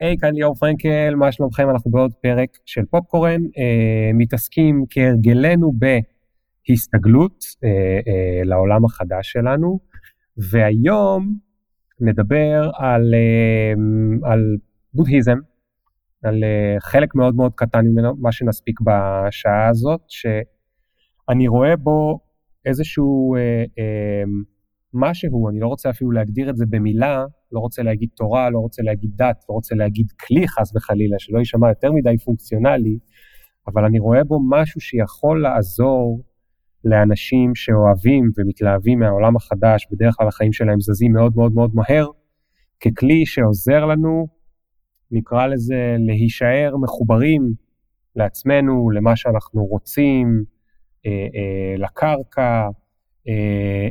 היי, כאן ליאור פרנקל, מה שלומכם? אנחנו בעוד פרק של פופקורן, אה, מתעסקים כהרגלנו בהסתגלות אה, אה, לעולם החדש שלנו, והיום נדבר על, אה, על בודהיזם, על אה, חלק מאוד מאוד קטן ממנו, מה שנספיק בשעה הזאת, שאני רואה בו איזשהו אה, אה, משהו, אני לא רוצה אפילו להגדיר את זה במילה, לא רוצה להגיד תורה, לא רוצה להגיד דת, לא רוצה להגיד כלי חס וחלילה, שלא יישמע יותר מדי פונקציונלי, אבל אני רואה בו משהו שיכול לעזור לאנשים שאוהבים ומתלהבים מהעולם החדש, בדרך כלל החיים שלהם זזים מאוד מאוד מאוד מהר, ככלי שעוזר לנו, נקרא לזה, להישאר מחוברים לעצמנו, למה שאנחנו רוצים, אה, אה, לקרקע, אה,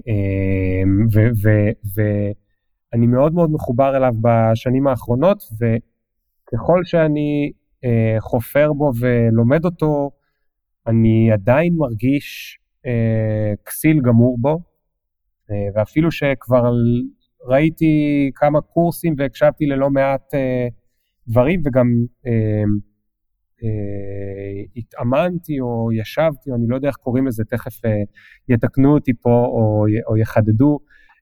ואני מאוד מאוד מחובר אליו בשנים האחרונות, וככל שאני חופר בו ולומד אותו, אני עדיין מרגיש כסיל גמור בו, ואפילו שכבר ראיתי כמה קורסים והקשבתי ללא מעט דברים, וגם אה, התאמנתי או ישבתי, או אני לא יודע איך קוראים לזה, תכף אה, יתקנו אותי פה או, או יחדדו,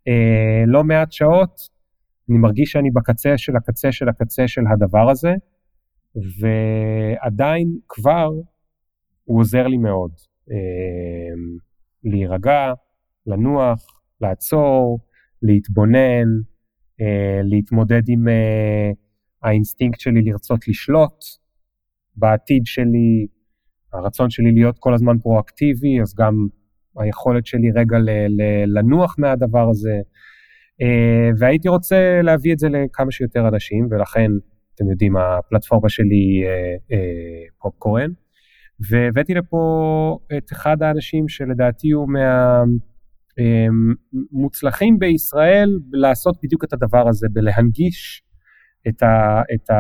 אה, לא מעט שעות, אני מרגיש שאני בקצה של הקצה של הקצה של הדבר הזה, ועדיין כבר הוא עוזר לי מאוד. להירגע, לנוח, לעצור, להתבונן, להתמודד עם האינסטינקט שלי לרצות לשלוט, בעתיד שלי, הרצון שלי להיות כל הזמן פרואקטיבי, אז גם היכולת שלי רגע ל- ל- לנוח מהדבר הזה. Uh, והייתי רוצה להביא את זה לכמה שיותר אנשים, ולכן, אתם יודעים, הפלטפורמה שלי uh, uh, פופקורן. והבאתי לפה את אחד האנשים שלדעתי הוא מהמוצלחים um, בישראל לעשות בדיוק את הדבר הזה, בלהנגיש את, ה, את, ה,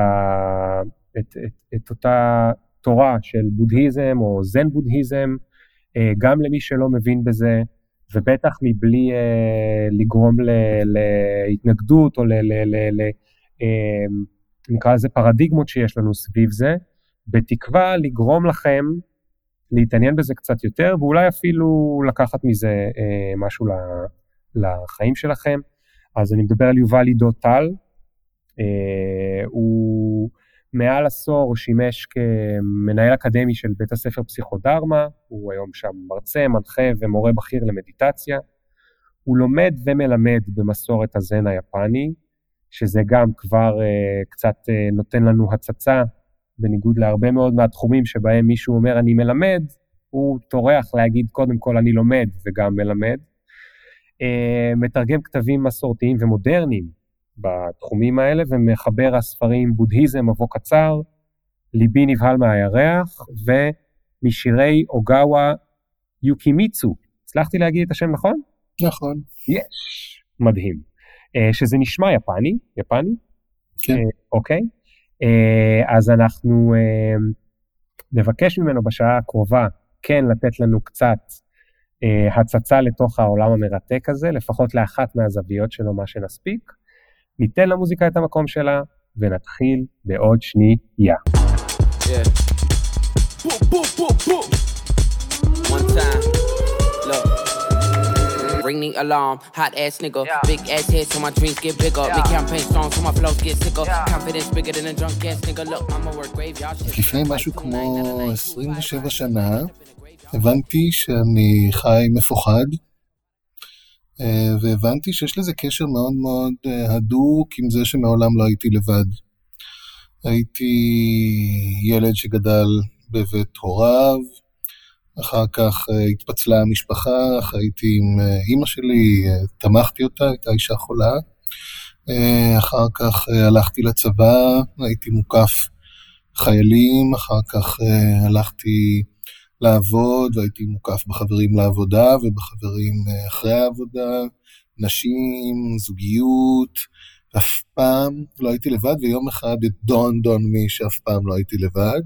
את, את, את אותה תורה של בודהיזם או זן בודהיזם, אה, גם למי שלא מבין בזה, ובטח מבלי אה, לגרום ל, להתנגדות או ל, ל, ל, ל, אה, נקרא לזה פרדיגמות שיש לנו סביב זה, בתקווה לגרום לכם להתעניין בזה קצת יותר, ואולי אפילו לקחת מזה משהו לחיים שלכם. אז אני מדבר על יובל עידו טל, הוא מעל עשור שימש כמנהל אקדמי של בית הספר פסיכודרמה, הוא היום שם מרצה, מנחה ומורה בכיר למדיטציה. הוא לומד ומלמד במסורת הזן היפני, שזה גם כבר uh, קצת uh, נותן לנו הצצה, בניגוד להרבה מאוד מהתחומים שבהם מישהו אומר אני מלמד, הוא טורח להגיד קודם כל אני לומד וגם מלמד. Uh, מתרגם כתבים מסורתיים ומודרניים בתחומים האלה, ומחבר הספרים בודהיזם, מבוא קצר, ליבי נבהל מהירח, ומשירי אוגאווה יוקימיצו. הצלחתי להגיד את השם נכון? נכון. יש, מדהים. Uh, שזה נשמע יפני, יפני? כן. Uh, אוקיי. Uh, אז אנחנו נבקש ממנו בשעה הקרובה כן לתת לנו קצת הצצה לתוך העולם המרתק הזה, לפחות לאחת מהזוויות שלו, מה שנספיק. ניתן למוזיקה את המקום שלה, ונתחיל בעוד שנייה. Yeah. Ring the alarm, hot ass nigga. Yeah. Big ass head so my dreams get bigger. Yeah. Make campaign strong so my flows get sicker. Yeah. Confidence bigger than a drunk ass nigga. Look, I'ma work graveyard shit. לפני משהו כמו 27 שנה, הבנתי שאני חי מפוחד. אה, והבנתי שיש לזה קשר מאוד מאוד אה, הדוק עם זה שמעולם לא הייתי לבד. הייתי ילד שגדל בבית הוריו, אחר כך אה, התפצלה המשפחה, חייתי עם אימא שלי, תמכתי אותה, הייתה אישה חולה. אחר כך הלכתי לצבא, הייתי מוקף חיילים, אחר כך הלכתי לעבוד, והייתי מוקף בחברים לעבודה ובחברים אה, אחרי העבודה, נשים, זוגיות, אף פעם לא הייתי לבד, ויום אחד את דון דון מי שאף פעם לא הייתי לבד,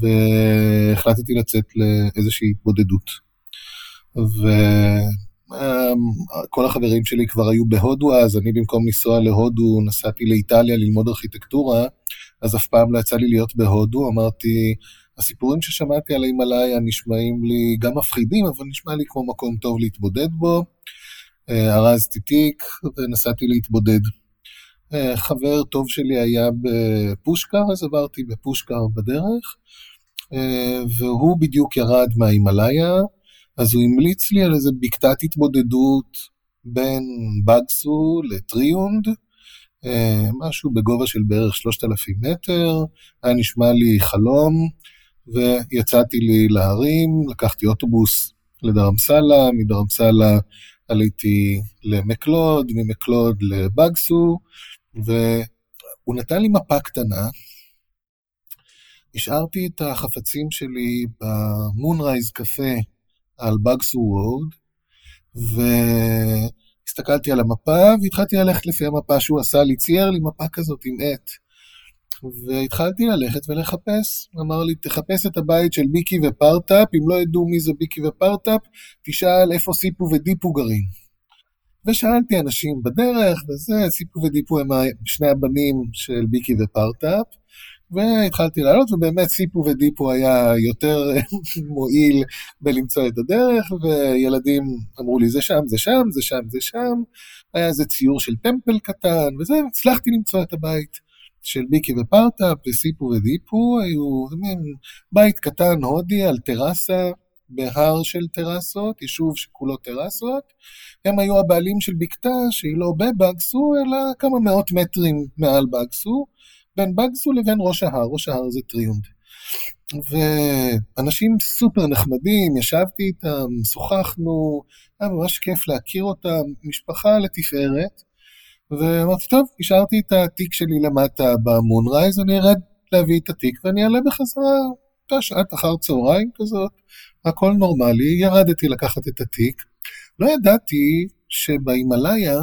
והחלטתי לצאת לאיזושהי התבודדות. כל החברים שלי כבר היו בהודו אז, אני במקום לנסוע להודו נסעתי לאיטליה ללמוד ארכיטקטורה, אז אף פעם לא יצא לי להיות בהודו, אמרתי, הסיפורים ששמעתי על ההימאליה נשמעים לי גם מפחידים, אבל נשמע לי כמו מקום טוב להתבודד בו. אה, ארזתי תיק ונסעתי להתבודד. אה, חבר טוב שלי היה בפושקר, אז עברתי בפושקר בדרך, אה, והוא בדיוק ירד מההימאליה, אז הוא המליץ לי על איזה בקתת התבודדות בין בגסו לטריונד, משהו בגובה של בערך 3,000 מטר, היה נשמע לי חלום, ויצאתי לי להרים, לקחתי אוטובוס לדרמסלה, מדרמסלה עליתי למקלוד, ממקלוד לבגסו, והוא נתן לי מפה קטנה. השארתי את החפצים שלי במונרייז קפה על בגסו Road, והסתכלתי על המפה והתחלתי ללכת לפי המפה שהוא עשה לי, צייר לי מפה כזאת עם עט. והתחלתי ללכת ולחפש. אמר לי, תחפש את הבית של ביקי ופרטאפ, אם לא ידעו מי זה ביקי ופרטאפ, תשאל איפה סיפו ודיפו גרים. ושאלתי אנשים בדרך, וזה, סיפו ודיפו הם שני הבנים של ביקי ופרטאפ, והתחלתי לעלות, ובאמת סיפו ודיפו היה יותר מועיל בלמצוא את הדרך, וילדים אמרו לי, זה שם, זה שם, זה שם, זה שם, היה איזה ציור של temple קטן, וזה, הצלחתי למצוא את הבית. של ביקי ופרטאפ, וסיפו ודיפו, היו מין בית קטן הודי על טרסה, בהר של טרסות, יישוב שכולו טרסות. הם היו הבעלים של בקתה שהיא לא בבגסו, אלא כמה מאות מטרים מעל בגסו, בין בגסו לבין ראש ההר, ראש ההר זה טריונד. ואנשים סופר נחמדים, ישבתי איתם, שוחחנו, היה ממש כיף להכיר אותם, משפחה לתפארת. ואמרתי, טוב, השארתי את התיק שלי למטה במונרייז, אני ארד להביא את התיק ואני אעלה בחזרה, אותה שעת אחר צהריים כזאת, הכל נורמלי, ירדתי לקחת את התיק. לא ידעתי שבהימאליה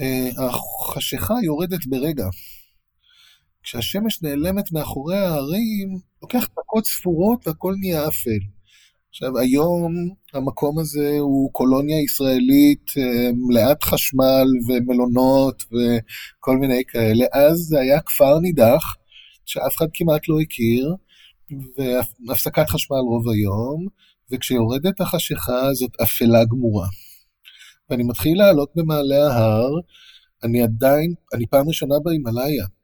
אה, החשיכה יורדת ברגע. כשהשמש נעלמת מאחורי ההרים, לוקח דקות ספורות והכל נהיה אפל. עכשיו, היום המקום הזה הוא קולוניה ישראלית אה, מלאת חשמל ומלונות וכל מיני כאלה. אז זה היה כפר נידח, שאף אחד כמעט לא הכיר, והפסקת חשמל רוב היום, וכשיורדת החשיכה זאת אפלה גמורה. ואני מתחיל לעלות במעלה ההר, אני עדיין, אני פעם ראשונה בהימאליה.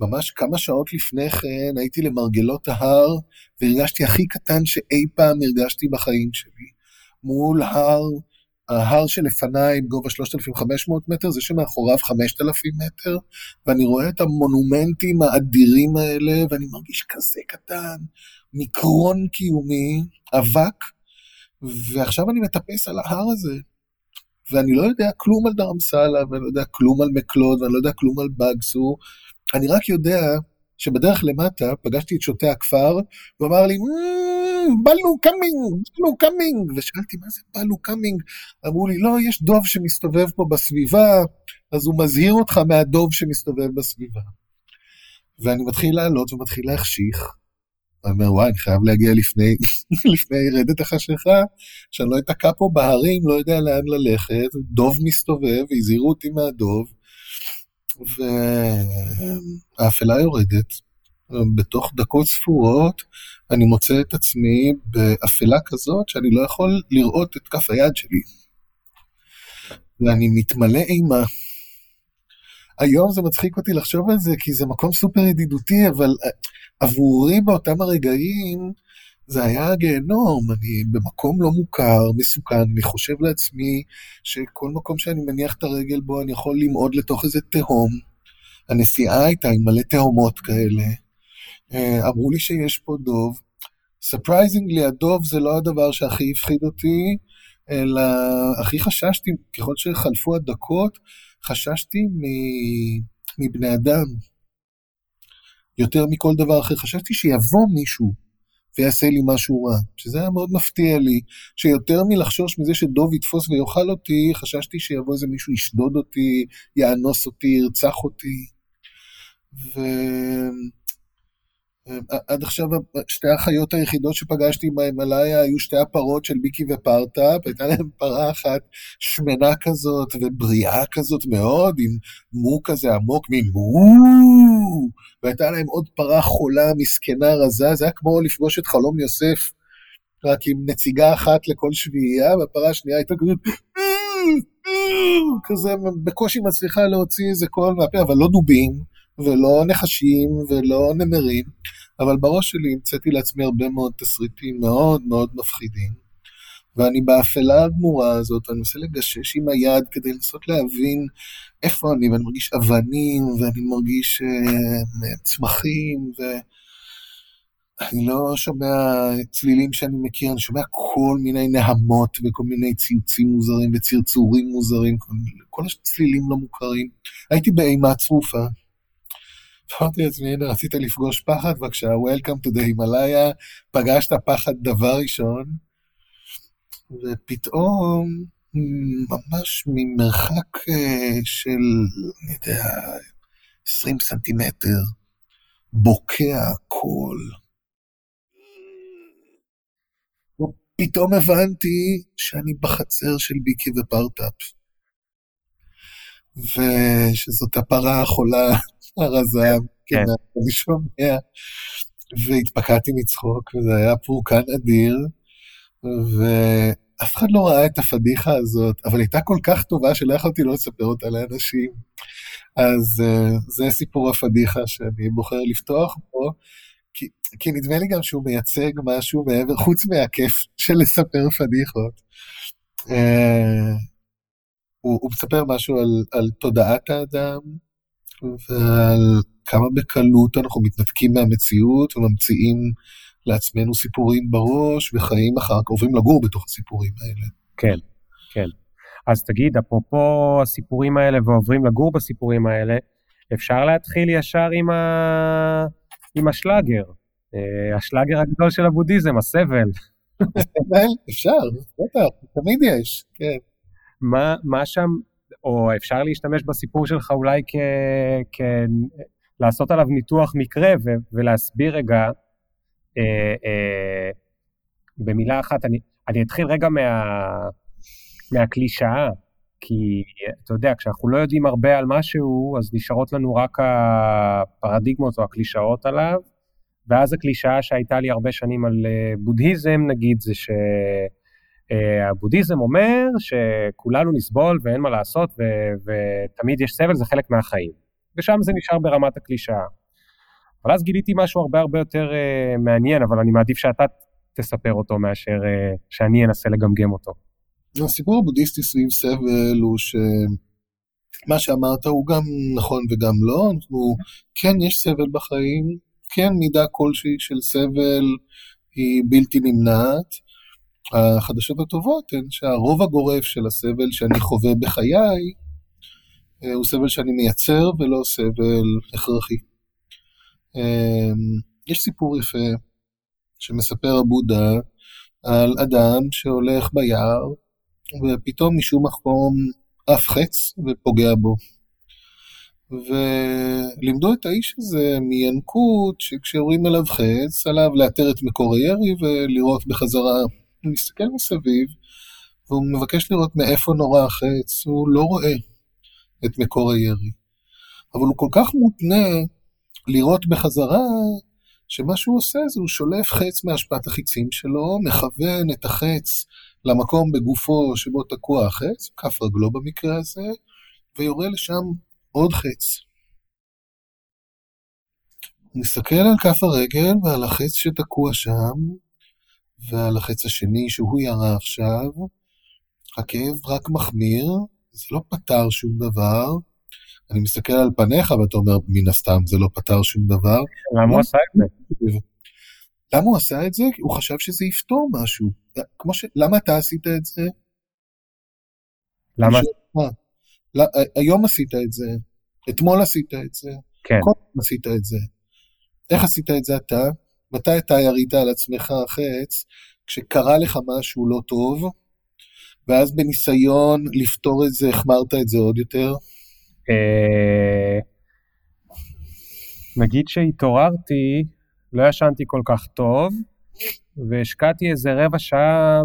ממש כמה שעות לפני כן הייתי למרגלות ההר, והרגשתי הכי קטן שאי פעם הרגשתי בחיים שלי. מול הר, ההר שלפניי בגובה 3,500 מטר, זה שמאחוריו 5,000 מטר, ואני רואה את המונומנטים האדירים האלה, ואני מרגיש כזה קטן, מיקרון קיומי, אבק, ועכשיו אני מטפס על ההר הזה, ואני לא יודע כלום על דרמסלה, ואני לא יודע כלום על מקלוד, ואני לא יודע כלום על בגסו, אני רק יודע שבדרך למטה פגשתי את שוטה הכפר, הוא אמר לי, भालू coming, भालू coming, ושאלתי, מה זה भालू coming? אמרו לי, לא, יש דוב שמסתובב פה בסביבה, אז הוא מזהיר אותך מהדוב שמסתובב בסביבה. ואני מתחיל לעלות ומתחיל להחשיך. אני אומר, וואי, אני חייב להגיע לפני, לפני רדת החשיכה, שאני לא אתקע פה בהרים, לא יודע לאן ללכת, דוב מסתובב, הזהירו אותי מהדוב. והאפלה יורדת. בתוך דקות ספורות אני מוצא את עצמי באפלה כזאת שאני לא יכול לראות את כף היד שלי. ואני מתמלא אימה. היום זה מצחיק אותי לחשוב על זה, כי זה מקום סופר ידידותי, אבל עבורי באותם הרגעים זה היה גיהנום, אני במקום לא מוכר, מסוכן, אני חושב לעצמי שכל מקום שאני מניח את הרגל בו אני יכול למעוד לתוך איזה תהום. הנסיעה הייתה עם מלא תהומות כאלה. אה, אמרו לי שיש פה דוב. ספרייזינגלי, הדוב זה לא הדבר שהכי הפחיד אותי, אלא הכי חששתי, ככל שחלפו הדקות, חששתי מבני אדם. יותר מכל דבר אחר. חשבתי שיבוא מישהו ויעשה לי משהו רע, שזה היה מאוד מפתיע לי, שיותר מלחשוש מזה שדוב יתפוס ויאכל אותי, חששתי שיבוא איזה מישהו ישדוד אותי, יאנוס אותי, ירצח אותי. ו... עד עכשיו שתי החיות היחידות שפגשתי בהימאליה היו שתי הפרות של ביקי ופרטאפ, הייתה להם פרה אחת שמנה כזאת ובריאה כזאת מאוד, עם מו כזה עמוק, מין מו, והייתה להם עוד פרה חולה, מסכנה, רזה, זה היה כמו לפגוש את חלום יוסף, רק עם נציגה אחת לכל שביעייה, והפרה השנייה הייתה כזאת, כזה בקושי מצליחה להוציא איזה קול מהפה, אבל לא דובים. ולא נחשים ולא נמרים, אבל בראש שלי המצאתי לעצמי הרבה מאוד תסריטים מאוד מאוד מפחידים. ואני באפלה הגמורה הזאת, אני מנסה לגשש עם היד כדי לנסות להבין איפה אני, ואני מרגיש אבנים, ואני מרגיש uh, צמחים, ואני לא שומע צלילים שאני מכיר, אני שומע כל מיני נהמות וכל מיני ציוצים מוזרים וצרצורים מוזרים, כל, כל הצלילים לא מוכרים. הייתי באימה צרופה, אמרתי לעצמי, הנה, רצית לפגוש פחד, בבקשה, Welcome to the Himalaya, פגשת פחד דבר ראשון, ופתאום, ממש ממרחק אה, של, אני יודע, 20 סנטימטר, בוקע קול. ופתאום הבנתי שאני בחצר של ביקי ופרטאפ. ושזאת הפרה החולה הרזה, כן, כן. אני שומע, והתפקעתי מצחוק, וזה היה פורקן אדיר, ואף אחד לא ראה את הפדיחה הזאת, אבל הייתה כל כך טובה שלא יכולתי לא לספר אותה לאנשים. אז uh, זה סיפור הפדיחה שאני בוחר לפתוח פה, כי, כי נדמה לי גם שהוא מייצג משהו מעבר, חוץ מהכיף של לספר פדיחות. Uh, הוא, הוא מספר משהו על, על תודעת האדם, ועל כמה בקלות אנחנו מתנתקים מהמציאות וממציאים לעצמנו סיפורים בראש וחיים אחר כך, עוברים לגור בתוך הסיפורים האלה. כן, כן. אז תגיד, אפרופו הסיפורים האלה ועוברים לגור בסיפורים האלה, אפשר להתחיל ישר עם, ה... עם השלאגר. אה, השלאגר הגדול של הבודהיזם, הסבל. הסבל? אפשר, בטח, תמיד יש, כן. מה, מה שם או אפשר להשתמש בסיפור שלך אולי כ... כ... לעשות עליו ניתוח מקרה ו... ולהסביר רגע, אה, אה, במילה אחת, אני, אני אתחיל רגע מה... מהקלישאה, כי אתה יודע, כשאנחנו לא יודעים הרבה על משהו, אז נשארות לנו רק הפרדיגמות או הקלישאות עליו, ואז הקלישאה שהייתה לי הרבה שנים על אה, בודהיזם, נגיד, זה ש... הבודהיזם אומר שכולנו נסבול ואין מה לעשות ו- ותמיד יש סבל, זה חלק מהחיים. ושם זה נשאר ברמת הקלישאה. אבל אז גיליתי משהו הרבה הרבה יותר uh, מעניין, אבל אני מעדיף שאתה תספר אותו מאשר uh, שאני אנסה לגמגם אותו. הסיפור הבודהיסטי סביב סבל הוא שמה שאמרת הוא גם נכון וגם לא, אנחנו, כן יש סבל בחיים, כן מידה כלשהי של סבל היא בלתי נמנעת, החדשות הטובות הן שהרוב הגורף של הסבל שאני חווה בחיי אה, הוא סבל שאני מייצר ולא סבל הכרחי. אה, יש סיפור יפה שמספר הבודה על אדם שהולך ביער ופתאום משום מקום עף חץ ופוגע בו. ולימדו את האיש הזה מינקות שכשיורים עליו חץ עליו לאתר את מקור הירי ולראות בחזרה הוא מסתכל מסביב, והוא מבקש לראות מאיפה נורא החץ, הוא לא רואה את מקור הירי. אבל הוא כל כך מותנה לראות בחזרה, שמה שהוא עושה זה הוא שולף חץ מהשפעת החיצים שלו, מכוון את החץ למקום בגופו שבו תקוע החץ, כף רגלו במקרה הזה, ויורה לשם עוד חץ. הוא מסתכל על כף הרגל ועל החץ שתקוע שם, ועל החץ השני שהוא ירה עכשיו, הכאב רק מחמיר, זה לא פתר שום דבר. אני מסתכל על פניך ואתה אומר, מן הסתם זה לא פתר שום דבר. למה הוא עשה את זה? למה הוא עשה את זה? הוא חשב שזה יפתור משהו. כמו ש... למה אתה עשית את זה? למה? היום עשית את זה, אתמול עשית את זה, כן. קודם עשית את זה. איך עשית את זה אתה? מתי אתה ירית על עצמך חץ כשקרה לך משהו לא טוב, ואז בניסיון לפתור את זה, החמרת את זה עוד יותר? אה, נגיד שהתעוררתי לא ישנתי כל כך טוב, והשקעתי איזה רבע שעה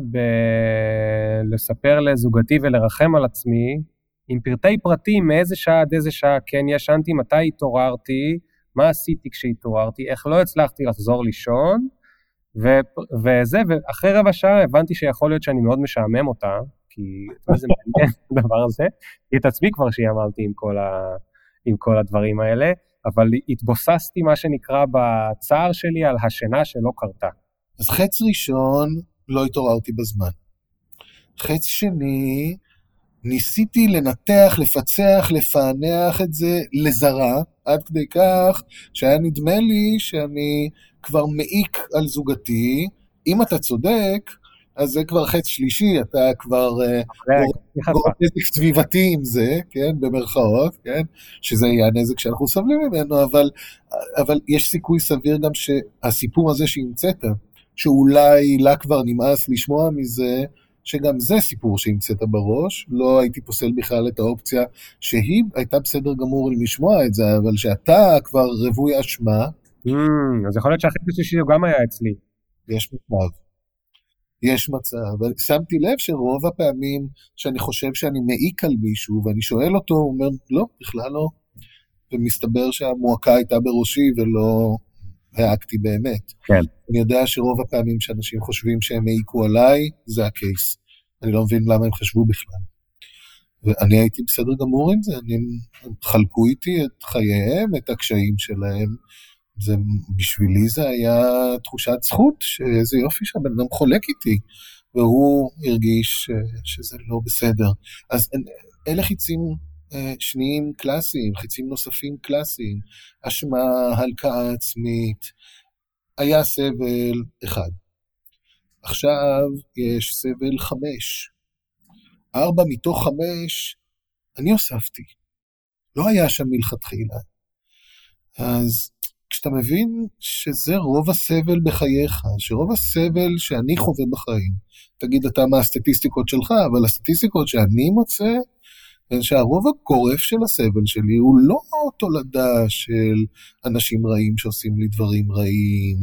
בלספר לזוגתי ולרחם על עצמי, עם פרטי פרטים מאיזה שעה עד איזה שעה כן ישנתי, מתי התעוררתי, מה עשיתי כשהתעוררתי, איך לא הצלחתי לחזור לישון, ו- וזה, ואחרי רבע שעה הבנתי שיכול להיות שאני מאוד משעמם אותה, כי זה מעניין הדבר הזה, כי את עצמי כבר שיאמרתי עם ה- עם כל הדברים האלה, אבל התבוססתי, מה שנקרא, בצער שלי על השינה שלא קרתה. אז חץ ראשון, לא התעוררתי בזמן. חץ שני, ניסיתי לנתח, לפצח, לפענח את זה לזרה, עד כדי כך שהיה נדמה לי שאני כבר מעיק על זוגתי. אם אתה צודק, אז זה כבר חץ שלישי, אתה כבר גורם נזק סביבתי עם זה, כן, במרכאות, כן, שזה יהיה הנזק שאנחנו סובלים ממנו, אבל, אבל יש סיכוי סביר גם שהסיפור הזה שהמצאת, שאולי לה כבר נמאס לשמוע מזה, שגם זה סיפור שהמצאת בראש, לא הייתי פוסל בכלל את האופציה שהיא הייתה בסדר גמור לשמוע את זה, אבל שאתה כבר רווי אשמה. Mm, אז יכול להיות שהחטא השלישי גם היה אצלי. יש מצב. יש מצב, אבל שמתי לב שרוב הפעמים שאני חושב שאני מעיק על מישהו ואני שואל אותו, הוא אומר, לא, בכלל לא. ומסתבר שהמועקה הייתה בראשי ולא העקתי באמת. כן. אני יודע שרוב הפעמים שאנשים חושבים שהם העיקו עליי, זה הקייס. אני לא מבין למה הם חשבו בכלל. ואני הייתי בסדר גמור עם זה, אני, הם חלקו איתי את חייהם, את הקשיים שלהם. זה, בשבילי זה היה תחושת זכות, שאיזה יופי שהבן אדם חולק איתי, והוא הרגיש שזה לא בסדר. אז אלה חיצים שניים קלאסיים, חיצים נוספים קלאסיים, אשמה, הלקאה עצמית, היה סבל אחד. עכשיו יש סבל חמש. ארבע מתוך חמש אני הוספתי. לא היה שם מלכתחילה. אז כשאתה מבין שזה רוב הסבל בחייך, שרוב הסבל שאני חווה בחיים, תגיד אתה מה הסטטיסטיקות שלך, אבל הסטטיסטיקות שאני מוצא, שהרוב הגורף של הסבל שלי הוא לא תולדה של אנשים רעים שעושים לי דברים רעים,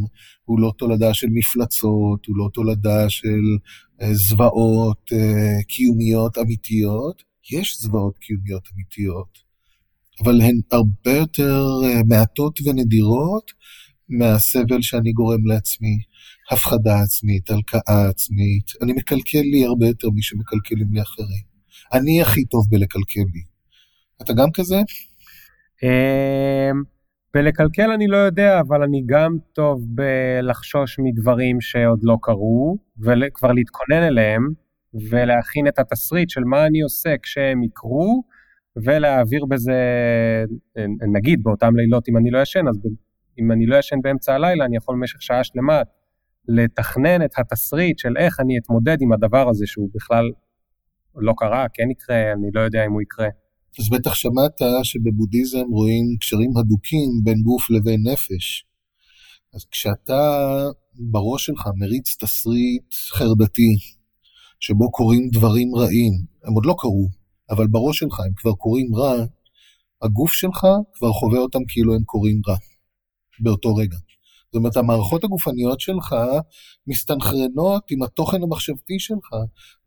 הוא לא תולדה של מפלצות, הוא לא תולדה של uh, זוועות uh, קיומיות אמיתיות. יש זוועות קיומיות אמיתיות, אבל הן הרבה יותר uh, מעטות ונדירות מהסבל שאני גורם לעצמי. הפחדה עצמית, הלקאה עצמית. אני מקלקל לי הרבה יותר משמקלקלים לי אחרים. אני הכי טוב בלקלקל לי. אתה גם כזה? אמ, בלקלקל אני לא יודע, אבל אני גם טוב בלחשוש מדברים שעוד לא קרו, וכבר להתכונן אליהם, ולהכין את התסריט של מה אני עושה כשהם יקרו, ולהעביר בזה, נגיד באותם לילות אם אני לא ישן, אז אם אני לא ישן באמצע הלילה, אני יכול במשך שעה שלמה לתכנן את התסריט של איך אני אתמודד עם הדבר הזה שהוא בכלל לא קרה, כן יקרה, אני לא יודע אם הוא יקרה. אז בטח שמעת שבבודהיזם רואים קשרים הדוקים בין גוף לבין נפש. אז כשאתה בראש שלך מריץ תסריט חרדתי, שבו קורים דברים רעים, הם עוד לא קרו, אבל בראש שלך הם כבר קורים רע, הגוף שלך כבר חווה אותם כאילו הם קורים רע, באותו רגע. זאת אומרת, המערכות הגופניות שלך מסתנכרנות עם התוכן המחשבתי שלך,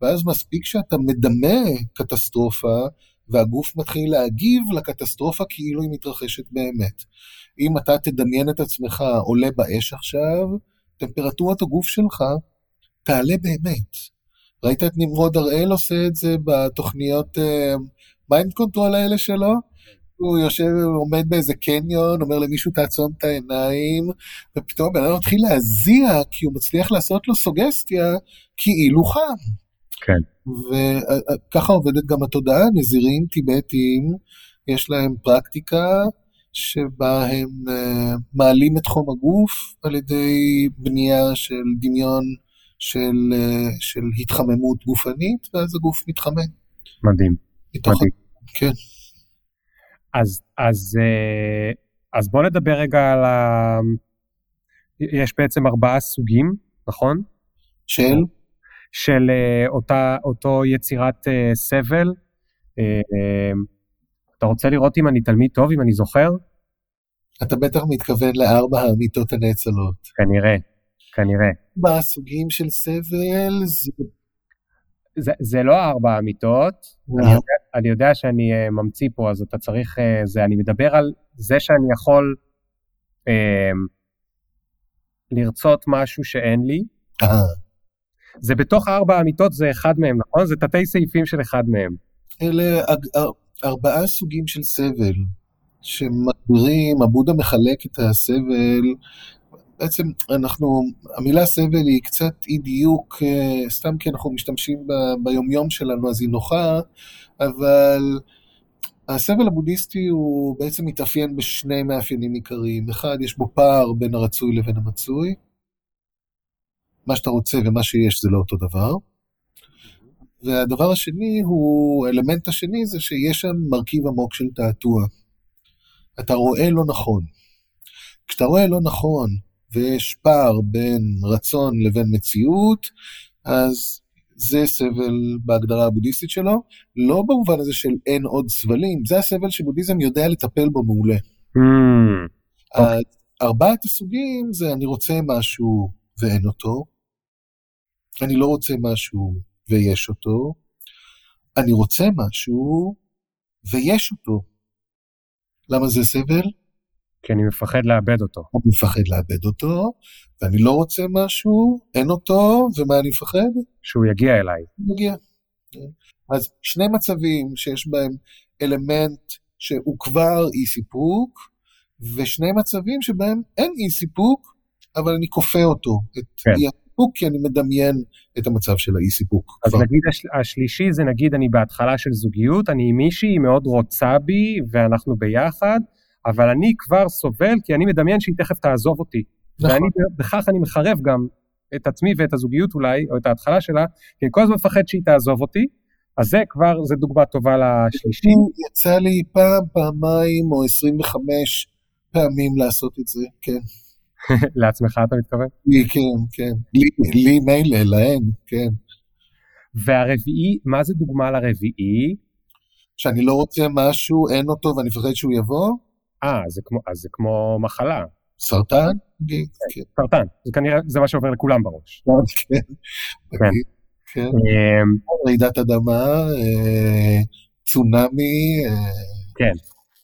ואז מספיק שאתה מדמה קטסטרופה, והגוף מתחיל להגיב לקטסטרופה כאילו היא מתרחשת באמת. אם אתה תדמיין את עצמך עולה באש עכשיו, טמפרטורת הגוף שלך תעלה באמת. ראית את נמרוד הראל עושה את זה בתוכניות mind uh, control האלה שלו? הוא יושב, עומד באיזה קניון, אומר למישהו תעצום את העיניים, ופתאום בן אדם מתחיל להזיע, כי הוא מצליח לעשות לו סוגסטיה, כאילו חם. כן. וככה עובדת גם התודעה, נזירים טיבטים, יש להם פרקטיקה שבה הם uh, מעלים את חום הגוף על ידי בנייה של דמיון של, uh, של התחממות גופנית, ואז הגוף מתחמם. מדהים. מדהים. כן. אז, אז, אה, אז בוא נדבר רגע על ה... יש בעצם ארבעה סוגים, נכון? של? של אה, אותה, אותו יצירת אה, סבל. אתה רוצה לראות אם אני תלמיד טוב, אם אני זוכר? אתה בטח מתכוון לארבע האמיתות הנאצלות. כנראה, כנראה. בסוגים של סבל זה... זה, זה לא ארבע אמיתות, אני יודע, אני יודע שאני uh, ממציא פה, אז אתה צריך, uh, זה, אני מדבר על זה שאני יכול uh, לרצות משהו שאין לי. אה, זה בתוך ארבע אמיתות, זה אחד מהם, נכון? זה תתי סעיפים של אחד מהם. אלה ארבעה סוגים של סבל שמגדירים, הבודה מחלק את הסבל, בעצם אנחנו, המילה סבל היא קצת אי דיוק, אה, סתם כי אנחנו משתמשים בה ביומיום שלנו אז היא נוחה, אבל הסבל הבודהיסטי הוא בעצם מתאפיין בשני מאפיינים עיקריים. אחד, יש בו פער בין הרצוי לבין המצוי. מה שאתה רוצה ומה שיש זה לא אותו דבר. והדבר השני הוא, האלמנט השני זה שיש שם מרכיב עמוק של תעתוע. אתה רואה לא נכון. כשאתה רואה לא נכון ויש פער בין רצון לבין מציאות, אז זה סבל בהגדרה הבודהיסטית שלו, לא במובן הזה של אין עוד סבלים, זה הסבל שבודהיזם יודע לטפל בו מעולה. Hmm, אז ארבעת הסוגים זה אני רוצה משהו ואין אותו, אני לא רוצה משהו ויש אותו, אני רוצה משהו ויש אותו. למה זה סבל? כי אני מפחד לאבד אותו. אני מפחד לאבד אותו, ואני לא רוצה משהו, אין אותו, ומה אני מפחד? שהוא יגיע אליי. הוא מגיע. אז שני מצבים שיש בהם אלמנט שהוא כבר אי סיפוק, ושני מצבים שבהם אין אי סיפוק, אבל אני כופה אותו, את כן. אי הסיפוק, כי אני מדמיין את המצב של האי סיפוק. אז כבר. נגיד הש, השלישי זה נגיד אני בהתחלה של זוגיות, אני עם מישהי, היא מאוד רוצה בי ואנחנו ביחד, אבל אני כבר סובל כי אני מדמיין שהיא תכף תעזוב אותי. נכון. ואני בכך אני מחרב גם את עצמי ואת הזוגיות אולי, או את ההתחלה שלה, כי אני כל הזמן מפחד שהיא תעזוב אותי, אז זה כבר, זה דוגמה טובה לשלישי. יצא לי פעם, פעמיים או 25 פעמים לעשות את זה, כן. לעצמך אתה מתכוון? לי, כן, כן. לי, לי מילא, להן, כן. והרביעי, מה זה דוגמה לרביעי? שאני לא רוצה משהו, אין אותו ואני מפחד שהוא יבוא, אה, זה זה כמו מחלה, סרטן, נגיד, כן. סרטן, זה כנראה, זה מה שעובר לכולם בראש. כן. נגיד, כן. אמ, רעידת אדמה, אה, צונאמי, אה, כן,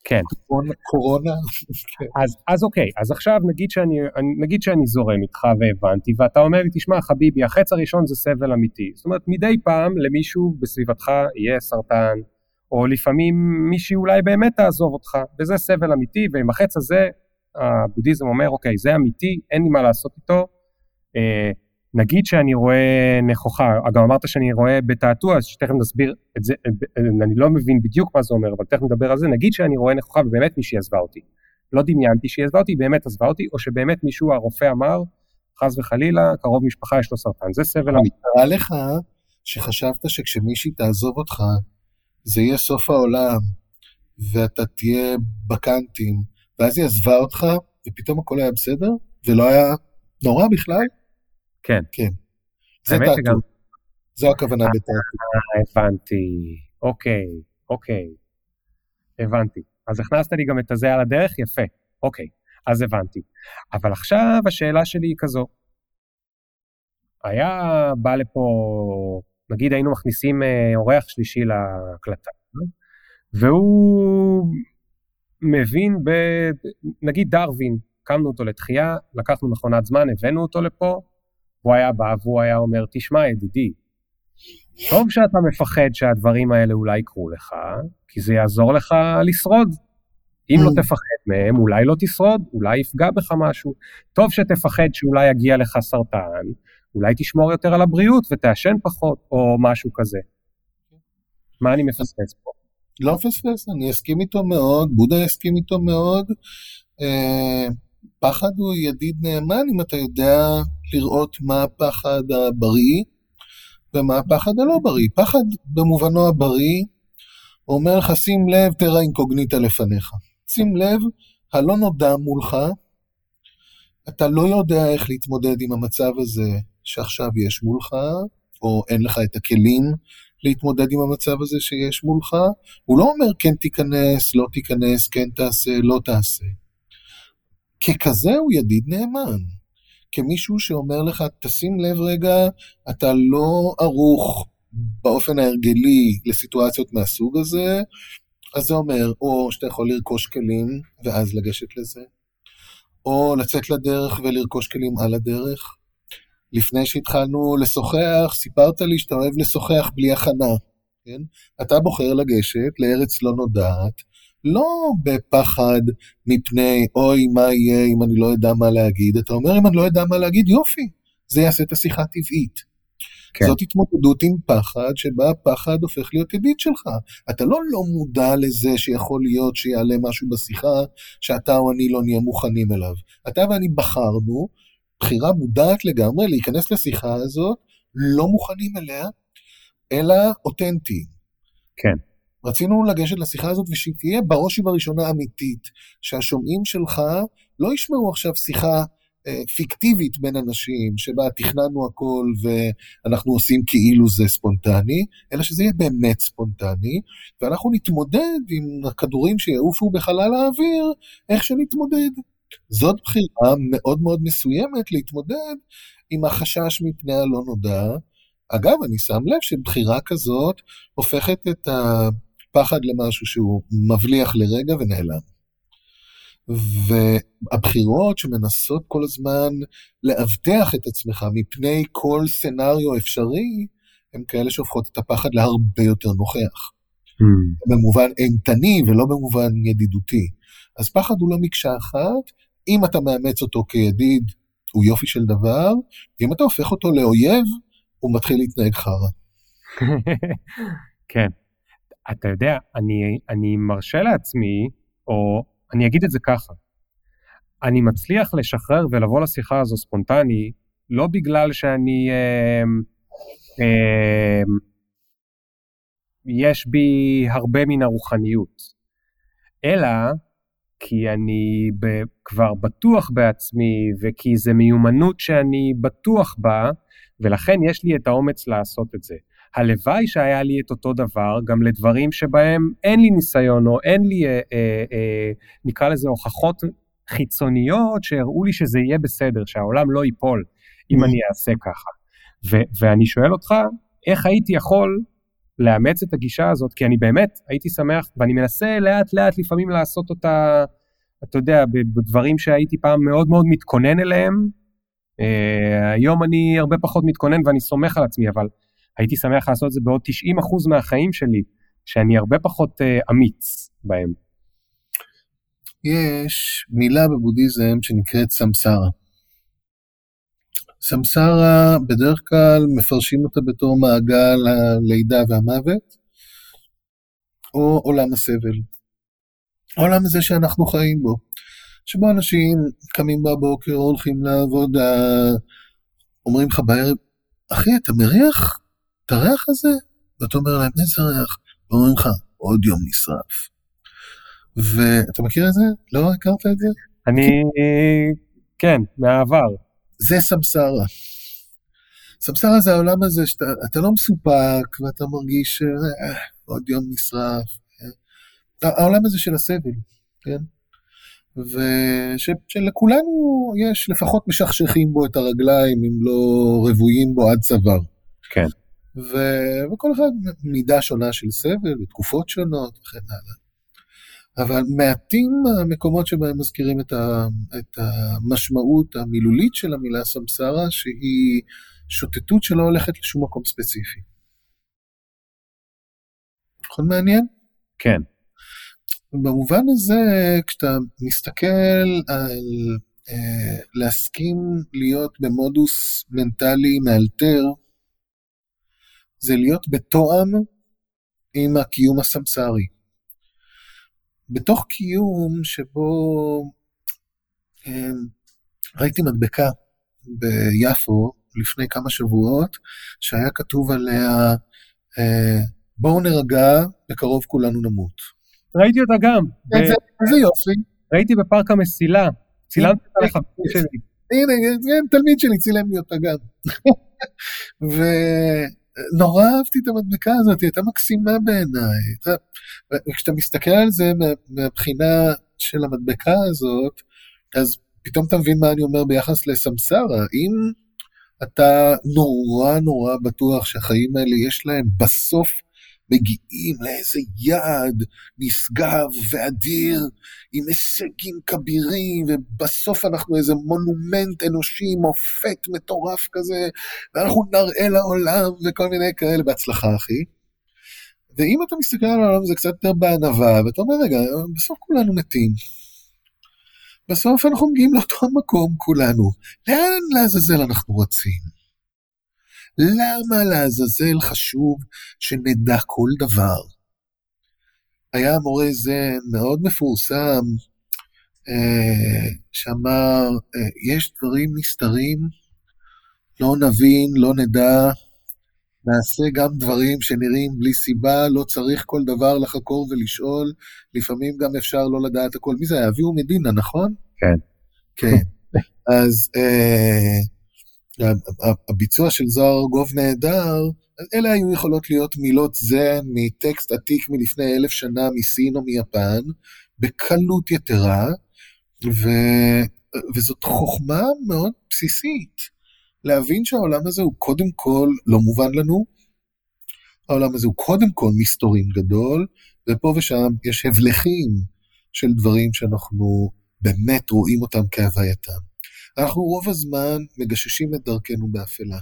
כן. קורונה- קורונה, אז, אז אוקיי, אז עכשיו נגיד שאני, אני- נגיד שאני זורם איתך והבנתי, ואתה אומר לי, תשמע חביבי, החץ הראשון זה סבל אמיתי. זאת אומרת, מדי פעם למישהו בסביבתך יהיה סרטן, או לפעמים מישהי אולי באמת תעזוב אותך, וזה סבל אמיתי, ועם החץ הזה, הבודהיזם אומר, אוקיי, זה אמיתי, אין לי מה לעשות איתו. אה, נגיד שאני רואה נכוחה, גם אמרת שאני רואה בתעתוע, אז שתכף נסביר את זה, אה, אני לא מבין בדיוק מה זה אומר, אבל תכף נדבר על זה, נגיד שאני רואה נכוחה ובאמת מישהי עזבה אותי. לא דמיינתי שהיא עזבה אותי, באמת עזבה אותי, או שבאמת מישהו, הרופא אמר, חס וחלילה, קרוב משפחה יש לו סרטן, זה סבל אמיתי. קרה לך שחשבת שכשמישהי תעזוב אותך, זה יהיה סוף העולם, ואתה תהיה בקאנטים, ואז היא עזבה אותך, ופתאום הכל היה בסדר, ולא היה נורא בכלל? כן. כן. זה תעתוע. שגם- זו הכוונה בתעתוע. אה, הבנתי, אוקיי, אוקיי, הבנתי. אז הכנסת לי גם את הזה על הדרך, יפה, אוקיי, אז הבנתי. אבל עכשיו השאלה שלי היא כזו, היה בא לפה, נגיד היינו מכניסים אה, אורח שלישי להקלטה, והוא מבין ב... נגיד דרווין, קמנו אותו לתחייה, לקחנו מכונת זמן, הבאנו אותו לפה, הוא היה בא והוא היה אומר, תשמע ידידי, טוב שאתה מפחד שהדברים האלה אולי יקרו לך, כי זה יעזור לך לשרוד. אם לא Mm. תפחד מהם, אולי לא תשרוד, אולי יפגע בך משהו. טוב שתפחד שאולי יגיע לך סרטן, אולי תשמור יותר על הבריאות ותעשן פחות, או משהו כזה. מה אני מפספס פה? לא מפספס, אני אסכים איתו מאוד, בודה יסכים איתו מאוד. אה, פחד הוא ידיד נאמן אם אתה יודע לראות מה הפחד הבריא ומה הפחד הלא בריא. פחד במובנו הבריא אומר לך שים לב תרא אינקוגניטה לפניך. שים לב, הלא נודע מולך, אתה לא יודע איך להתמודד עם המצב הזה שעכשיו יש מולך, או אין לך את הכלים להתמודד עם המצב הזה שיש מולך. הוא לא אומר כן תיכנס, לא תיכנס, כן תעשה, לא תעשה. ככזה הוא ידיד נאמן. כמישהו שאומר לך, תשים לב רגע, אתה לא ערוך באופן ההרגלי לסיטואציות מהסוג הזה, אז זה אומר, או שאתה יכול לרכוש כלים ואז לגשת לזה, או לצאת לדרך ולרכוש כלים על הדרך. לפני שהתחלנו לשוחח, סיפרת לי שאתה אוהב לשוחח בלי הכנה, כן? אתה בוחר לגשת לארץ לא נודעת, לא בפחד מפני אוי מה יהיה אם אני לא אדע מה להגיד, אתה אומר אם אני לא אדע מה להגיד יופי, זה יעשה את השיחה טבעית. כן. זאת התמודדות עם פחד, שבה הפחד הופך להיות ידיד שלך. אתה לא לא מודע לזה שיכול להיות שיעלה משהו בשיחה שאתה או אני לא נהיה מוכנים אליו. אתה ואני בחרנו, בחירה מודעת לגמרי, להיכנס לשיחה הזאת, לא מוכנים אליה, אלא אותנטיים. כן. רצינו לגשת לשיחה הזאת ושהיא תהיה בראש ובראשונה אמיתית, שהשומעים שלך לא ישמעו עכשיו שיחה אה, פיקטיבית בין אנשים, שבה תכננו הכל ואנחנו עושים כאילו זה ספונטני, אלא שזה יהיה באמת ספונטני, ואנחנו נתמודד עם הכדורים שיעופו בחלל האוויר, איך שנתמודד. זאת בחירה מאוד מאוד מסוימת להתמודד עם החשש מפני הלא נודע. אגב, אני שם לב שבחירה כזאת הופכת את הפחד למשהו שהוא מבליח לרגע ונעלם. והבחירות שמנסות כל הזמן לאבטח את עצמך מפני כל סצנריו אפשרי, הן כאלה שהופכות את הפחד להרבה יותר נוכח. Mm. במובן אימתני ולא במובן ידידותי. אז פחד הוא לא מקשה אחת, אם אתה מאמץ אותו כידיד, הוא יופי של דבר, ואם אתה הופך אותו לאויב, הוא מתחיל להתנהג חרא. כן. אתה יודע, אני, אני מרשה לעצמי, או אני אגיד את זה ככה, אני מצליח לשחרר ולבוא לשיחה הזו ספונטני, לא בגלל שאני... אה, אה, יש בי הרבה מן הרוחניות, אלא כי אני ב, כבר בטוח בעצמי וכי זו מיומנות שאני בטוח בה, ולכן יש לי את האומץ לעשות את זה. הלוואי שהיה לי את אותו דבר גם לדברים שבהם אין לי ניסיון או אין לי, אה, אה, אה, נקרא לזה הוכחות חיצוניות שהראו לי שזה יהיה בסדר, שהעולם לא ייפול אם אני אעשה ככה. ו- ואני שואל אותך, איך הייתי יכול לאמץ את הגישה הזאת? כי אני באמת הייתי שמח, ואני מנסה לאט לאט לפעמים לעשות אותה, אתה יודע, בדברים שהייתי פעם מאוד מאוד מתכונן אליהם. Uh, היום אני הרבה פחות מתכונן ואני סומך על עצמי, אבל הייתי שמח לעשות את זה בעוד 90% מהחיים שלי, שאני הרבה פחות uh, אמיץ בהם. יש מילה בבודהיזם שנקראת סמסרה. סמסרה, בדרך כלל מפרשים אותה בתור מעגל הלידה והמוות, או עולם הסבל. העולם הזה שאנחנו חיים בו, שבו אנשים קמים בבוקר, הולכים לעבודה, אומרים לך בערב, אחי, אתה מריח את הריח הזה? ואתה אומר להם, איזה ריח? ואומרים לך, עוד יום נשרף. ואתה מכיר את זה? לא הכרת את זה? אני, כן, מהעבר. זה סמסרה. סמסרה זה העולם הזה שאתה לא מסופק ואתה מרגיש אה, עוד יום נשרף. אה. העולם הזה של הסבל, כן? ושלכולנו יש לפחות משכשכים בו את הרגליים אם לא רבויים בו עד צוואר. כן. ו... וכל אחד מידה שונה של סבל ותקופות שונות וכן הלאה. אבל מעטים המקומות שבהם מזכירים את, ה, את המשמעות המילולית של המילה סמסרה, שהיא שוטטות שלא הולכת לשום מקום ספציפי. נכון מעניין? כן. במובן הזה, כשאתה מסתכל על אה, להסכים להיות במודוס מנטלי מאלתר, זה להיות בתואם עם הקיום הסמסרי. בתוך קיום שבו אמ, ראיתי מדבקה ביפו לפני כמה שבועות, שהיה כתוב עליה, אה, בואו נרגע, בקרוב כולנו נמות. ראיתי אותה גם. איזה יופי. ראיתי בפארק המסילה, צילמתי אותה לחברים שלי. הנה, תלמיד שלי צילם לי אותה גם. נורא אהבתי את המדבקה הזאת, היא הייתה מקסימה בעיניי. וכשאתה מסתכל על זה מהבחינה של המדבקה הזאת, אז פתאום אתה מבין מה אני אומר ביחס לסמסרה. אם אתה נורא נורא בטוח שהחיים האלה יש להם בסוף מגיעים לאיזה יעד נשגב ואדיר, עם הישגים כבירים, ובסוף אנחנו איזה מונומנט אנושי, מופת מטורף כזה, ואנחנו נראה לעולם וכל מיני כאלה בהצלחה, אחי. ואם אתה מסתכל על העולם זה קצת יותר בענווה, ואתה אומר, רגע, בסוף כולנו מתים. בסוף אנחנו מגיעים לאותו מקום כולנו. לאן לעזאזל אנחנו רצים? למה לעזאזל חשוב שנדע כל דבר? היה מורה זן מאוד מפורסם, אה, שאמר, אה, יש דברים נסתרים, לא נבין, לא נדע, נעשה גם דברים שנראים בלי סיבה, לא צריך כל דבר לחקור ולשאול, לפעמים גם אפשר לא לדעת הכל. מי זה היה? אביהו מדינה, נכון? כן. כן. אז אה, הביצוע של זוהר ארגוב נהדר, אלה היו יכולות להיות מילות זה מטקסט עתיק מלפני אלף שנה מסין או מיפן, בקלות יתרה, ו, וזאת חוכמה מאוד בסיסית. להבין שהעולם הזה הוא קודם כל לא מובן לנו, העולם הזה הוא קודם כל מסתורים גדול, ופה ושם יש הבלחים של דברים שאנחנו באמת רואים אותם כהווייתם. אנחנו רוב הזמן מגששים את דרכנו באפלה.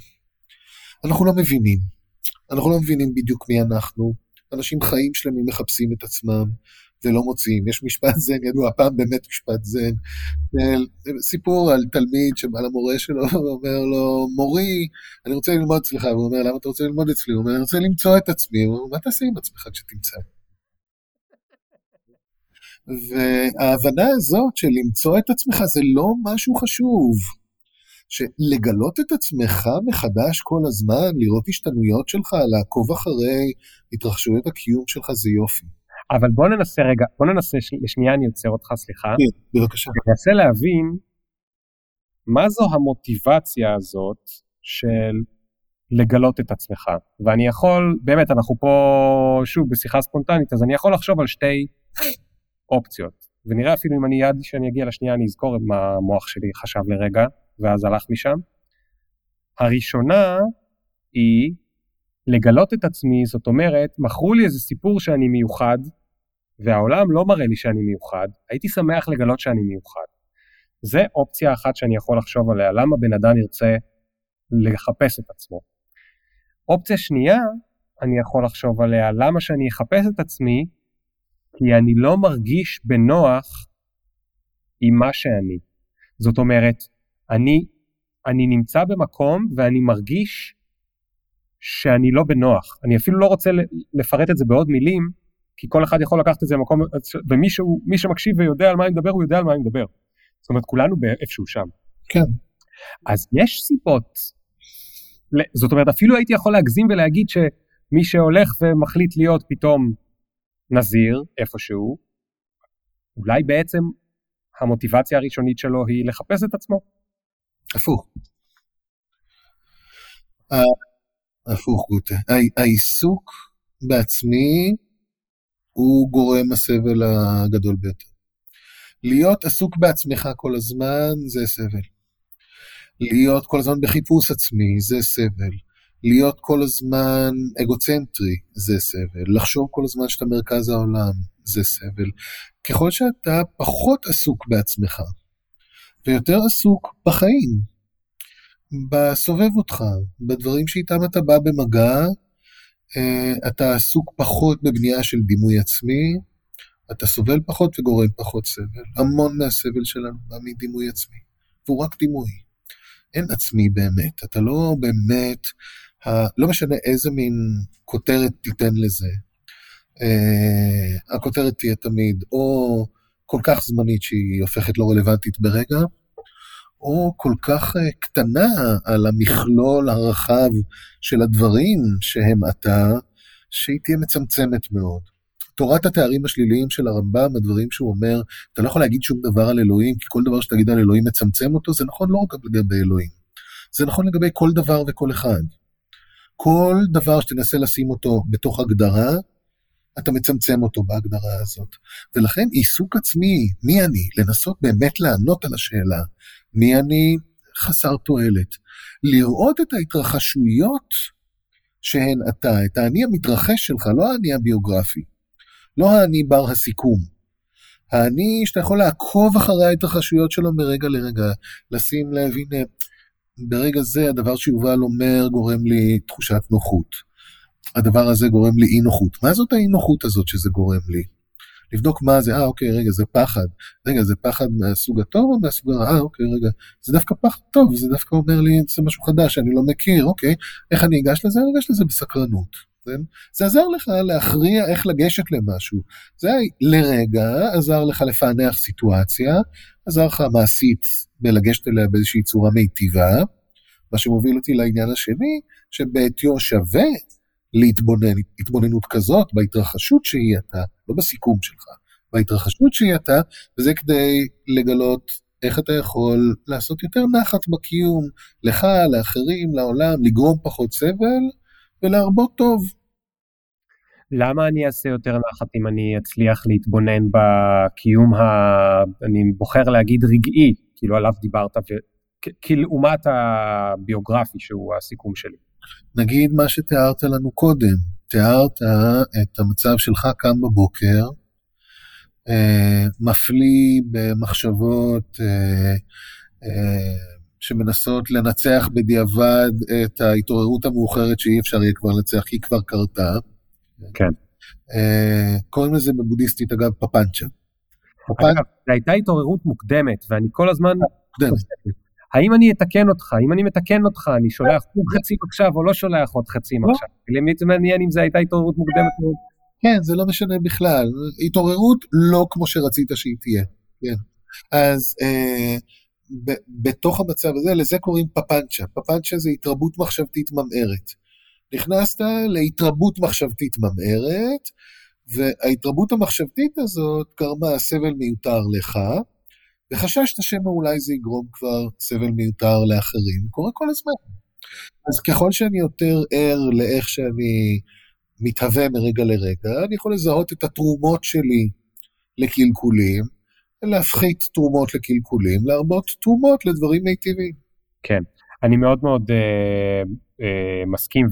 אנחנו לא מבינים. אנחנו לא מבינים בדיוק מי אנחנו. אנשים חיים שלמים מחפשים את עצמם ולא מוצאים. יש משפט זן ידוע, הפעם באמת משפט זן. סיפור על תלמיד שבא למורה שלו ואומר לו, מורי, אני רוצה ללמוד אצלך. והוא אומר, למה אתה רוצה ללמוד אצלי? הוא אומר, אני רוצה למצוא את עצמי. הוא אומר, מה תעשה עם עצמך כשתמצא? וההבנה הזאת של למצוא את עצמך זה לא משהו חשוב. שלגלות את עצמך מחדש כל הזמן, לראות השתנויות שלך, לעקוב אחרי התרחשויות הקיום שלך זה יופי. אבל בוא ננסה רגע, בוא ננסה, לשנייה אני עוצר אותך, סליחה. כן, בבקשה. ננסה להבין מה זו המוטיבציה הזאת של לגלות את עצמך. ואני יכול, באמת, אנחנו פה, שוב, בשיחה ספונטנית, אז אני יכול לחשוב על שתי אופציות. ונראה אפילו אם אני, עד שאני אגיע לשנייה, אני אזכור מה המוח שלי חשב לרגע, ואז הלך משם. הראשונה היא לגלות את עצמי, זאת אומרת, מכרו לי איזה סיפור שאני מיוחד, והעולם לא מראה לי שאני מיוחד, הייתי שמח לגלות שאני מיוחד. זה אופציה אחת שאני יכול לחשוב עליה, למה בן אדם ירצה לחפש את עצמו. אופציה שנייה, אני יכול לחשוב עליה, למה שאני אחפש את עצמי, כי אני לא מרגיש בנוח עם מה שאני. זאת אומרת, אני, אני נמצא במקום ואני מרגיש שאני לא בנוח. אני אפילו לא רוצה לפרט את זה בעוד מילים, כי כל אחד יכול לקחת את זה למקום, ומישהו, מי שמקשיב ויודע על מה אני מדבר, הוא יודע על מה אני מדבר. זאת אומרת, כולנו באיפשהו שם. כן. אז יש סיבות, זאת אומרת, אפילו הייתי יכול להגזים ולהגיד שמי שהולך ומחליט להיות פתאום נזיר איפשהו, אולי בעצם המוטיבציה הראשונית שלו היא לחפש את עצמו. הפוך. הפוך, גוטה. העיסוק בעצמי הוא גורם הסבל הגדול ביותר. להיות עסוק בעצמך כל הזמן זה סבל. להיות כל הזמן בחיפוש עצמי זה סבל. להיות כל הזמן אגוצנטרי זה סבל. לחשוב כל הזמן שאתה מרכז העולם זה סבל. ככל שאתה פחות עסוק בעצמך ויותר עסוק בחיים, בסובב אותך, בדברים שאיתם אתה בא במגע, אה, אתה עסוק פחות בבנייה של דימוי עצמי, אתה סובל פחות וגורם פחות סבל. המון מהסבל שלנו בא מדימוי עצמי, והוא רק דימוי. אין עצמי באמת, אתה לא באמת, לא משנה איזה מין כותרת תיתן לזה. Uh, הכותרת תהיה תמיד או כל כך זמנית שהיא הופכת לא רלוונטית ברגע, או כל כך uh, קטנה על המכלול הרחב של הדברים שהם אתה, שהיא תהיה מצמצמת מאוד. תורת התארים השליליים של הרמב"ם, הדברים שהוא אומר, אתה לא יכול להגיד שום דבר על אלוהים, כי כל דבר שתגיד על אלוהים מצמצם אותו, זה נכון לא רק לגבי אלוהים, זה נכון לגבי כל דבר וכל אחד. כל דבר שתנסה לשים אותו בתוך הגדרה, אתה מצמצם אותו בהגדרה הזאת. ולכן עיסוק עצמי, מי אני, לנסות באמת לענות על השאלה, מי אני חסר תועלת. לראות את ההתרחשויות שהן אתה, את האני המתרחש שלך, לא האני הביוגרפי, לא האני בר הסיכום. האני שאתה יכול לעקוב אחרי ההתרחשויות שלו מרגע לרגע, לשים לב, הנה, ברגע זה הדבר שיובל אומר גורם לי תחושת נוחות. הדבר הזה גורם לי אי נוחות. מה זאת האי נוחות הזאת שזה גורם לי? לבדוק מה זה, אה אוקיי, רגע, זה פחד. רגע, זה פחד מהסוג הטוב או מהסוג הרע? אה אוקיי, רגע, זה דווקא פחד טוב, זה דווקא אומר לי, זה משהו חדש שאני לא מכיר, אוקיי, איך אני אגש לזה? אני אגש לזה בסקרנות. כן? זה עזר לך להכריע איך לגשת למשהו. זה לרגע עזר לך לפענח סיטואציה, עזר לך מעשית בלגשת אליה באיזושהי צורה מיטיבה, מה שמוביל אותי לעניין השני, שבעטיו שווה להתבונן, התבוננות כזאת בהתרחשות שהיא אתה, לא בסיכום שלך, בהתרחשות שהיא אתה, וזה כדי לגלות איך אתה יכול לעשות יותר נחת בקיום, לך, לאחרים, לעולם, לגרום פחות סבל ולהרבות טוב. למה אני אעשה יותר נחת אם אני אצליח להתבונן בקיום ה... אני בוחר להגיד רגעי, כאילו עליו דיברת, ו... כלעומת הביוגרפי שהוא הסיכום שלי. נגיד מה שתיארת לנו קודם, תיארת את המצב שלך קם בבוקר, אה, מפליא במחשבות אה, אה, שמנסות לנצח בדיעבד את ההתעוררות המאוחרת שאי אפשר יהיה כבר לנצח, היא כבר קרתה. כן. קוראים לזה בבודהיסטית אגב פפנצ'ה. אגב, זו הייתה התעוררות מוקדמת, ואני כל הזמן... מוקדמת. האם אני אתקן אותך? אם אני מתקן אותך, אני שולח עוד חצים עכשיו או לא שולח עוד חצים לא. עכשיו? למי זה מעניין אם זו הייתה התעוררות מוקדמת מאוד. כן, זה לא משנה בכלל. התעוררות לא כמו שרצית שהיא תהיה. כן. אז אה, ב- בתוך המצב הזה, לזה קוראים פפנצ'ה. פפנצ'ה זה התרבות מחשבתית ממארת. נכנסת להתרבות מחשבתית ממארת, וההתרבות המחשבתית הזאת גרמה סבל מיותר לך, וחששת שמא אולי זה יגרום כבר סבל מיותר לאחרים, קורה כל הזמן. אז ככל שאני יותר ער לאיך שאני מתהווה מרגע לרגע, אני יכול לזהות את התרומות שלי לקלקולים, להפחית תרומות לקלקולים, להרבות תרומות לדברים מיטיבים. כן, אני מאוד מאוד אה, אה, מסכים,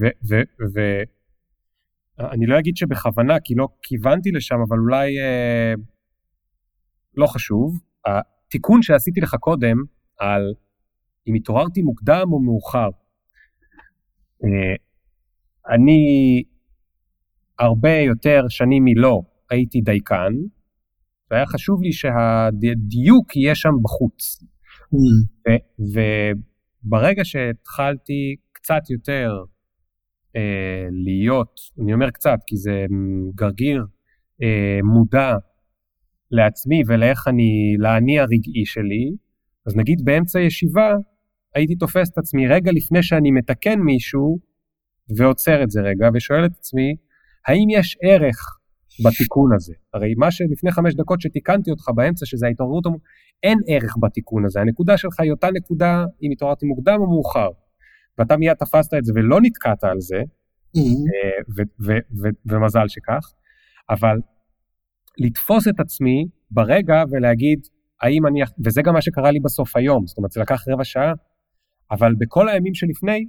ואני לא אגיד שבכוונה, כי לא כיוונתי לשם, אבל אולי אה, לא חשוב. התיקון שעשיתי לך קודם, על אם התעוררתי מוקדם או מאוחר. אה, אני הרבה יותר שנים מלא הייתי דייקן, והיה חשוב לי שהדיוק יהיה שם בחוץ. Mm. וברגע שהתחלתי קצת יותר אה, להיות, אני אומר קצת כי זה גרגיר אה, מודע לעצמי ולאיך אני, לאני הרגעי שלי, אז נגיד באמצע ישיבה הייתי תופס את עצמי רגע לפני שאני מתקן מישהו ועוצר את זה רגע ושואל את עצמי, האם יש ערך בתיקון הזה? הרי מה שלפני חמש דקות שתיקנתי אותך באמצע, שזה ההתעוררות, אין ערך בתיקון הזה. הנקודה שלך היא אותה נקודה אם התעוררתי מוקדם או מאוחר. ואתה מיד תפסת את זה ולא נתקעת על זה, mm-hmm. ומזל שכך, אבל לתפוס את עצמי ברגע ולהגיד, האם אני, וזה גם מה שקרה לי בסוף היום, זאת אומרת, זה לקח רבע שעה, אבל בכל הימים שלפני,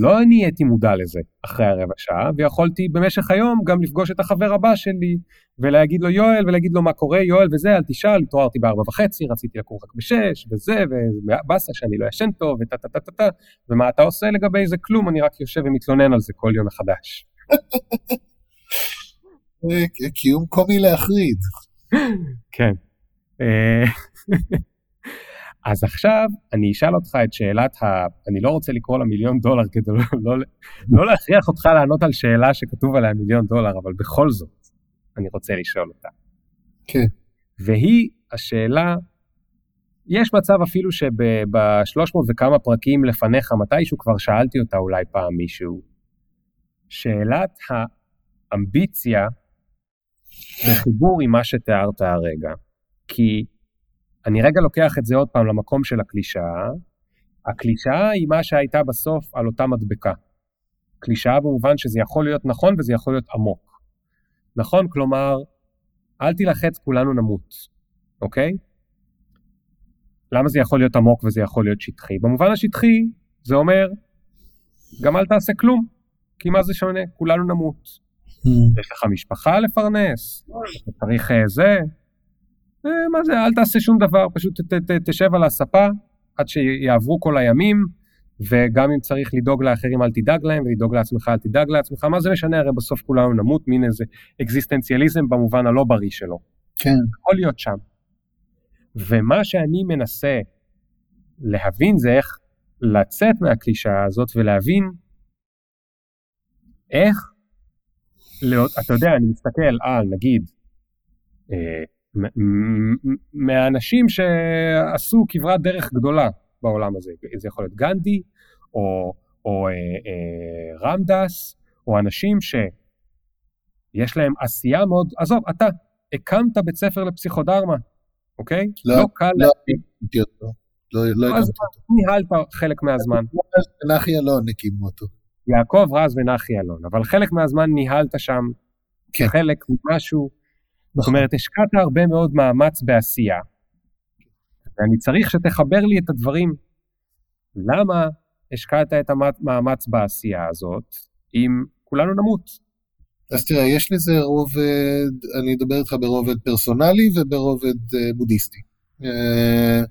לא נהייתי מודע לזה אחרי הרבע שעה, ויכולתי במשך היום גם לפגוש את החבר הבא שלי, ולהגיד לו יואל, ולהגיד לו מה קורה, יואל וזה, אל תשאל, התעוררתי בארבע וחצי, רציתי לקום רק בשש, וזה, ובאסה שאני לא ישן טוב, וטה טה טה טה טה, ומה אתה עושה לגבי זה? כלום, אני רק יושב ומתלונן על זה כל יום מחדש. קיום קומי להחריד. כן. אז עכשיו אני אשאל אותך את שאלת ה... אני לא רוצה לקרוא לה מיליון דולר כדי לא, לא, לא להכריח אותך לענות על שאלה שכתוב עליה מיליון דולר, אבל בכל זאת אני רוצה לשאול אותה. כן. והיא השאלה, יש מצב אפילו שב-300 וכמה פרקים לפניך, מתישהו כבר שאלתי אותה אולי פעם מישהו, שאלת האמביציה בחיבור עם מה שתיארת הרגע. כי אני רגע לוקח את זה עוד פעם למקום של הקלישאה. הקלישאה היא מה שהייתה בסוף על אותה מדבקה. קלישאה במובן שזה יכול להיות נכון וזה יכול להיות עמוק. נכון? כלומר, אל תילחץ, כולנו נמות, אוקיי? למה זה יכול להיות עמוק וזה יכול להיות שטחי? במובן השטחי, זה אומר, גם אל תעשה כלום, כי מה זה שונה? כולנו נמות. Mm. יש לך משפחה לפרנס, אתה צריך אה, זה, מה זה, אל תעשה שום דבר, פשוט ת, ת, תשב על הספה עד שיעברו כל הימים, וגם אם צריך לדאוג לאחרים אל תדאג להם, ולדאוג לעצמך אל תדאג לעצמך, מה זה משנה, הרי בסוף כולנו נמות, מין איזה אקזיסטנציאליזם במובן הלא בריא שלו. כן. יכול להיות שם. ומה שאני מנסה להבין זה איך לצאת מהקלישאה הזאת ולהבין איך, לא, אתה יודע, אני מסתכל על נגיד אה, מהאנשים שעשו כברת דרך גדולה בעולם הזה, זה יכול להיות גנדי או, או אה, אה, רמדס, או אנשים שיש להם עשייה מאוד, עזוב, אתה הקמת בית ספר לפסיכודרמה, אוקיי? לא, לא קל לא, להקים. לא, לא הקמתי אותו. ניהלת חלק מהזמן. נחי אלון הקימו אותו. יעקב רז ונחי אלון, אבל חלק מהזמן ניהלת שם כן. חלק ממשהו. זאת נכון. אומרת, השקעת הרבה מאוד מאמץ בעשייה, ואני צריך שתחבר לי את הדברים. למה השקעת את המאמץ בעשייה הזאת אם כולנו נמות? אז תראה, יש לזה רובד, אני אדבר איתך ברובד פרסונלי וברובד אה, בודהיסטי. אה,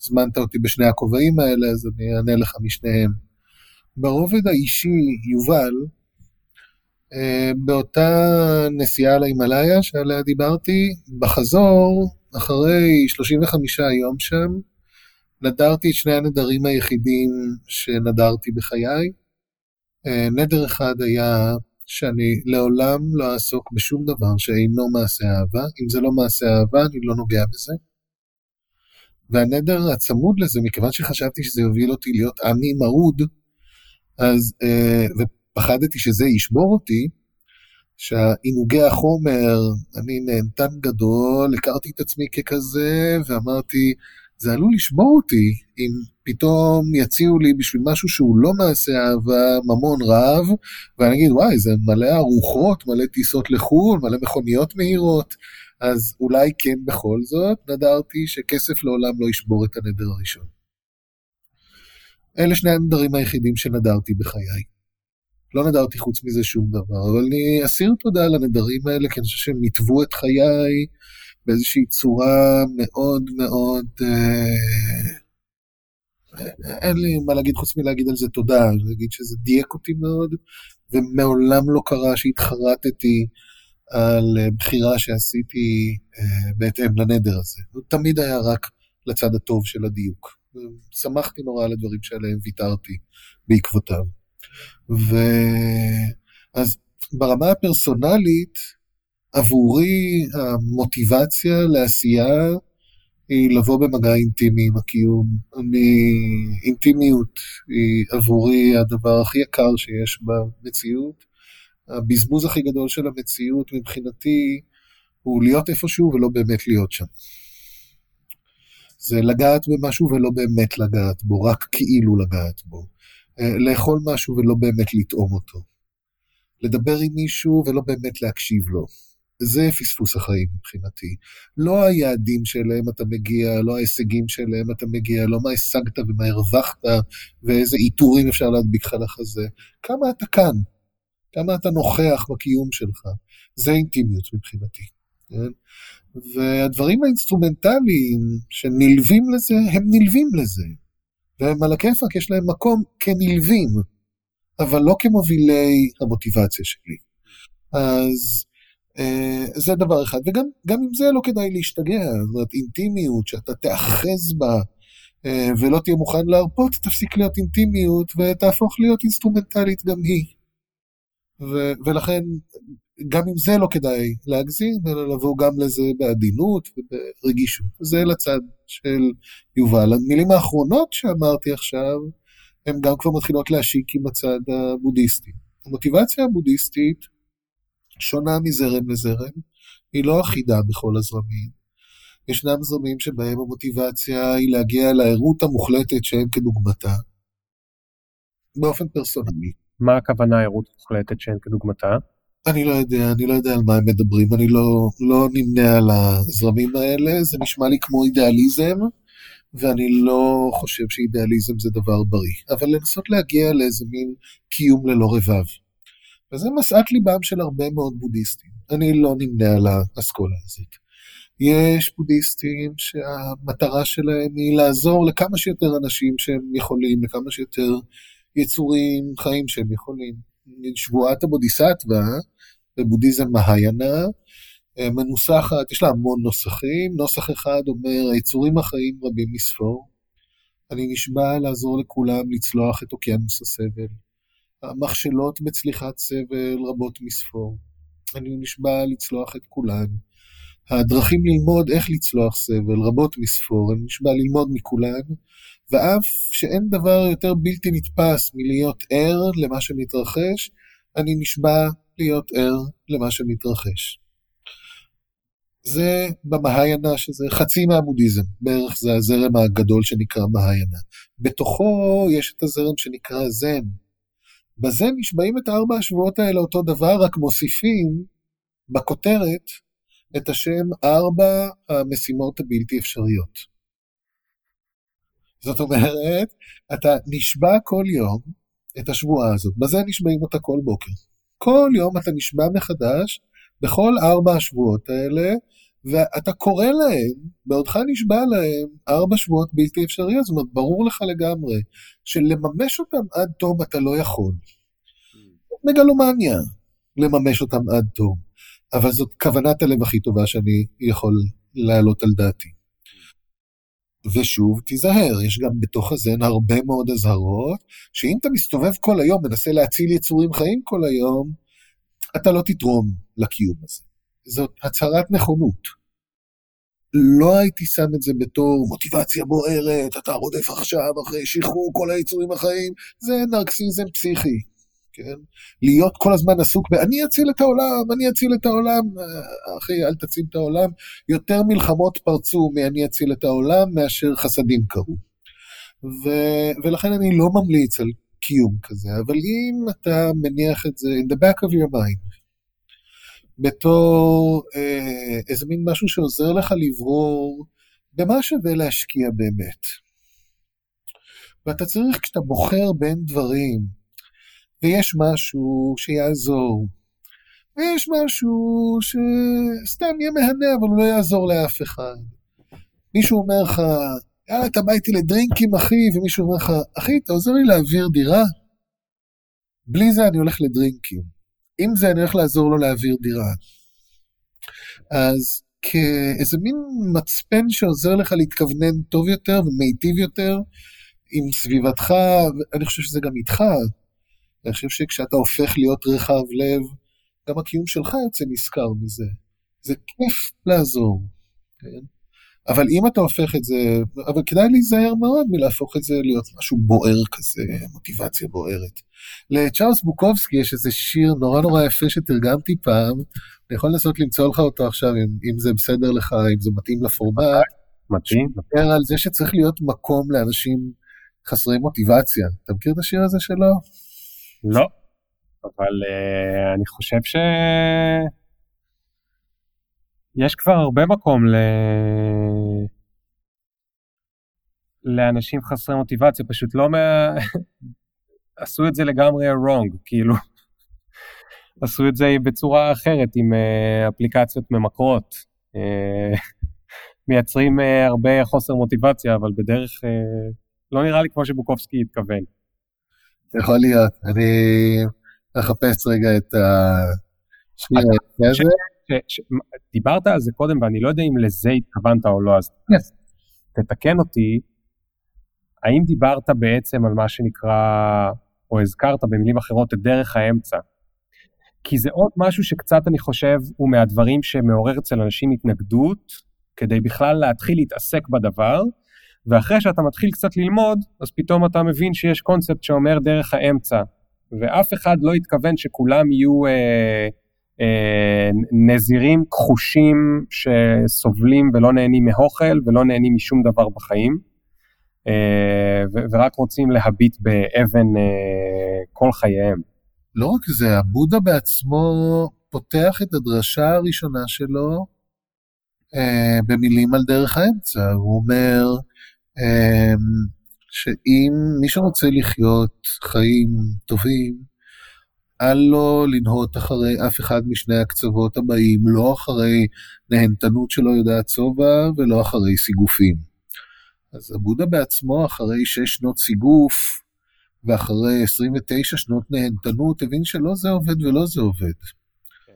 הזמנת אותי בשני הכובעים האלה, אז אני אענה לך משניהם. ברובד האישי, יובל, אה, באותה נסיעה להימאליה שעליה דיברתי, בחזור, אחרי 35 יום שם, נדרתי את שני הנדרים היחידים שנדרתי בחיי. נדר אחד היה שאני לעולם לא אעסוק בשום דבר שאינו מעשה אהבה. אם זה לא מעשה אהבה, אני לא נוגע בזה. והנדר הצמוד לזה, מכיוון שחשבתי שזה יוביל אותי להיות עמי מרוד, אז, ופחדתי שזה ישבור אותי, שהעינוגי החומר, אני נהנתן גדול, הכרתי את עצמי ככזה, ואמרתי, זה עלול לשבור אותי אם פתאום יציעו לי בשביל משהו שהוא לא מעשה אהבה ממון רב, ואני אגיד, וואי, זה מלא ארוחות, מלא טיסות לחו"ל, מלא מכוניות מהירות, אז אולי כן בכל זאת, נדרתי שכסף לעולם לא ישבור את הנדר הראשון. אלה שני הנדרים היחידים שנדרתי בחיי. לא נדרתי חוץ מזה שום דבר, אבל אני אסיר תודה על הנדרים האלה, כי אני חושב שהם ניתבו את חיי באיזושהי צורה מאוד מאוד... אה, אין לי מה להגיד חוץ מלהגיד על זה תודה, להגיד שזה דייק אותי מאוד, ומעולם לא קרה שהתחרטתי על אה, בחירה שעשיתי אה, בהתאם לנדר הזה. הוא תמיד היה רק לצד הטוב של הדיוק. שמחתי נורא על הדברים שעליהם ויתרתי בעקבותיו. ואז ברמה הפרסונלית, עבורי המוטיבציה לעשייה היא לבוא במגע אינטימי עם הקיום. אני, אינטימיות היא עבורי הדבר הכי יקר שיש במציאות. הבזבוז הכי גדול של המציאות מבחינתי הוא להיות איפשהו ולא באמת להיות שם. זה לגעת במשהו ולא באמת לגעת בו, רק כאילו לגעת בו. אה, לאכול משהו ולא באמת לטעום אותו. לדבר עם מישהו ולא באמת להקשיב לו. זה פספוס החיים מבחינתי. לא היעדים שלהם אתה מגיע, לא ההישגים שלהם אתה מגיע, לא מה השגת ומה הרווחת, ואיזה עיטורים אפשר להדביק לך לחזה. כמה אתה כאן, כמה אתה נוכח בקיום שלך. זה אינטימיות מבחינתי. כן? והדברים האינסטרומנטליים שנלווים לזה, הם נלווים לזה. והם על הכיפאק, יש להם מקום כנלווים, אבל לא כמובילי המוטיבציה שלי. אז אה, זה דבר אחד, וגם עם זה לא כדאי להשתגע, זאת אומרת אינטימיות, שאתה תאחז בה אה, ולא תהיה מוכן להרפות, תפסיק להיות אינטימיות ותהפוך להיות אינסטרומנטלית גם היא. ו- ולכן גם עם זה לא כדאי להגזים, אלא לבוא גם לזה בעדינות וברגישות. זה לצד של יובל. המילים האחרונות שאמרתי עכשיו, הן גם כבר מתחילות להשיק עם הצד הבודהיסטי. המוטיבציה הבודהיסטית שונה מזרם לזרם, היא לא אחידה בכל הזרמים. ישנם זרמים שבהם המוטיבציה היא להגיע לערות המוחלטת שאין כדוגמתה, באופן פרסונלי. מה הכוונה ערות מוחלטת שאין כדוגמתה? אני לא יודע, אני לא יודע על מה הם מדברים, אני לא, לא נמנה על הזרמים האלה, זה נשמע לי כמו אידיאליזם, ואני לא חושב שאידיאליזם זה דבר בריא. אבל לנסות להגיע לאיזה מין קיום ללא רבב. וזה משאת ליבם של הרבה מאוד בודהיסטים. אני לא נמנה על האסכולה הזאת. יש בודהיסטים שהמטרה שלהם היא לעזור לכמה שיותר אנשים שהם יכולים, לכמה שיותר יצורים חיים שהם יכולים. שבועת הבודיסטווה בבודהיזם מהיינה מנוסחת, יש לה המון נוסחים, נוסח אחד אומר היצורים החיים רבים מספור, אני נשבע לעזור לכולם לצלוח את אוקיינוס הסבל. המכשלות בצליחת סבל רבות מספור. אני נשבע לצלוח את כולן. הדרכים ללמוד איך לצלוח סבל רבות מספור, אני נשבע ללמוד מכולן, ואף שאין דבר יותר בלתי נתפס מלהיות ער למה שמתרחש, אני נשבע להיות ער למה שמתרחש. זה במהיינה, שזה חצי מהבודהיזם, בערך זה הזרם הגדול שנקרא מהיינה. בתוכו יש את הזרם שנקרא זן. בזה נשבעים את ארבע השבועות האלה אותו דבר, רק מוסיפים בכותרת את השם ארבע המשימות הבלתי אפשריות. זאת אומרת, אתה נשבע כל יום את השבועה הזאת, בזה נשבעים אותה כל בוקר. כל יום אתה נשבע מחדש בכל ארבע השבועות האלה, ואתה קורא להם, בעודך נשבע להם, ארבע שבועות בלתי אפשריות, זאת אומרת, ברור לך לגמרי שלממש אותם עד תום אתה לא יכול. מגלומניה, לממש אותם עד תום. אבל זאת כוונת הלב הכי טובה שאני יכול להעלות על דעתי. ושוב, תיזהר, יש גם בתוך הזן הרבה מאוד אזהרות, שאם אתה מסתובב כל היום, מנסה להציל יצורים חיים כל היום, אתה לא תתרום לקיום הזה. זאת הצהרת נכונות. לא הייתי שם את זה בתור מוטיבציה בוערת, אתה רודף עכשיו אחרי שחרור כל היצורים החיים, זה נרקסיזם פסיכי. כן? להיות כל הזמן עסוק ב"אני אציל את העולם, אני אציל את העולם", אחי, אל תציל את העולם. יותר מלחמות פרצו מ"אני אציל את העולם" מאשר חסדים קרו. ו- ולכן אני לא ממליץ על קיום כזה, אבל אם אתה מניח את זה in the back of your mind, בתור אה, איזה מין משהו שעוזר לך לברור במה שווה להשקיע באמת. ואתה צריך, כשאתה בוחר בין דברים, ויש משהו שיעזור, ויש משהו שסתם יהיה מהנה, אבל הוא לא יעזור לאף אחד. מישהו אומר לך, יאללה, אתה בא איתי לדרינקים, אחי, ומישהו אומר לך, אחי, אתה עוזר לי להעביר דירה? בלי זה אני הולך לדרינקים. עם זה אני הולך לעזור לו להעביר דירה. אז כאיזה מין מצפן שעוזר לך להתכוונן טוב יותר ומיטיב יותר עם סביבתך, אני חושב שזה גם איתך, אני חושב שכשאתה הופך להיות רחב לב, גם הקיום שלך יוצא נשכר מזה. זה כיף לעזור, כן? אבל אם אתה הופך את זה, אבל כדאי להיזהר מאוד מלהפוך את זה להיות משהו בוער כזה, מוטיבציה בוערת. לצ'ארלס בוקובסקי יש איזה שיר נורא נורא יפה שתרגמתי פעם, אני יכול לנסות למצוא לך אותו עכשיו, אם, אם זה בסדר לך, אם זה מתאים לפורמט. מתאים. מדבר על זה שצריך להיות מקום לאנשים חסרי מוטיבציה. אתה מכיר את השיר הזה שלו? לא, אבל uh, אני חושב ש... יש כבר הרבה מקום ל... לאנשים חסרי מוטיבציה, פשוט לא מה... עשו את זה לגמרי wrong, כאילו. עשו את זה בצורה אחרת, עם uh, אפליקציות ממכרות. Uh, מייצרים uh, הרבה חוסר מוטיבציה, אבל בדרך uh, לא נראה לי כמו שבוקובסקי התכוון. יכול להיות, אני אחפש רגע את השיר הזה. דיברת על זה קודם ואני לא יודע אם לזה התכוונת או לא, אז תתקן אותי, האם דיברת בעצם על מה שנקרא, או הזכרת במילים אחרות את דרך האמצע? כי זה עוד משהו שקצת אני חושב הוא מהדברים שמעורר אצל אנשים התנגדות, כדי בכלל להתחיל להתעסק בדבר, ואחרי שאתה מתחיל קצת ללמוד, אז פתאום אתה מבין שיש קונספט שאומר דרך האמצע, ואף אחד לא התכוון שכולם יהיו אה, אה, נזירים כחושים שסובלים ולא נהנים מאוכל ולא נהנים משום דבר בחיים, אה, ו- ורק רוצים להביט באבן אה, כל חייהם. לא רק זה, הבודה בעצמו פותח את הדרשה הראשונה שלו אה, במילים על דרך האמצע. הוא אומר שאם מי שרוצה לחיות חיים טובים, אל לו לנהות אחרי אף אחד משני הקצוות הבאים, לא אחרי נהנתנות שלא יודעת שובע ולא אחרי סיגופים. אז הבודה בעצמו, אחרי שש שנות סיגוף ואחרי 29 שנות נהנתנות, הבין שלא זה עובד ולא זה עובד. כן.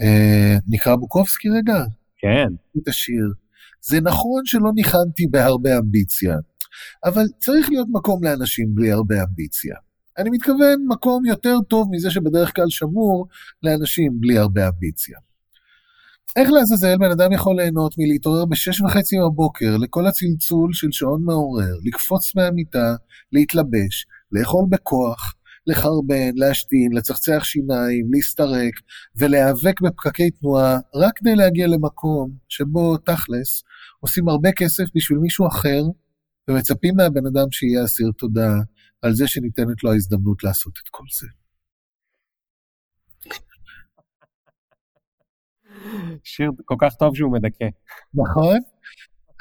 אה, נקרא בוקובסקי רגע? כן. את השיר. זה נכון שלא ניחנתי בהרבה אמביציה, אבל צריך להיות מקום לאנשים בלי הרבה אמביציה. אני מתכוון מקום יותר טוב מזה שבדרך כלל שמור לאנשים בלי הרבה אמביציה. איך לעזאזל בן אדם יכול ליהנות מלהתעורר בשש וחצי בבוקר לכל הצלצול של שעון מעורר, לקפוץ מהמיטה, להתלבש, לאכול בכוח, לחרבן, להשתין, לצחצח שיניים, להסתרק ולהיאבק בפקקי תנועה רק כדי להגיע למקום שבו תכלס עושים הרבה כסף בשביל מישהו אחר ומצפים מהבן אדם שיהיה אסיר תודה על זה שניתנת לו ההזדמנות לעשות את כל זה. שיר כל כך טוב שהוא מדכא. נכון.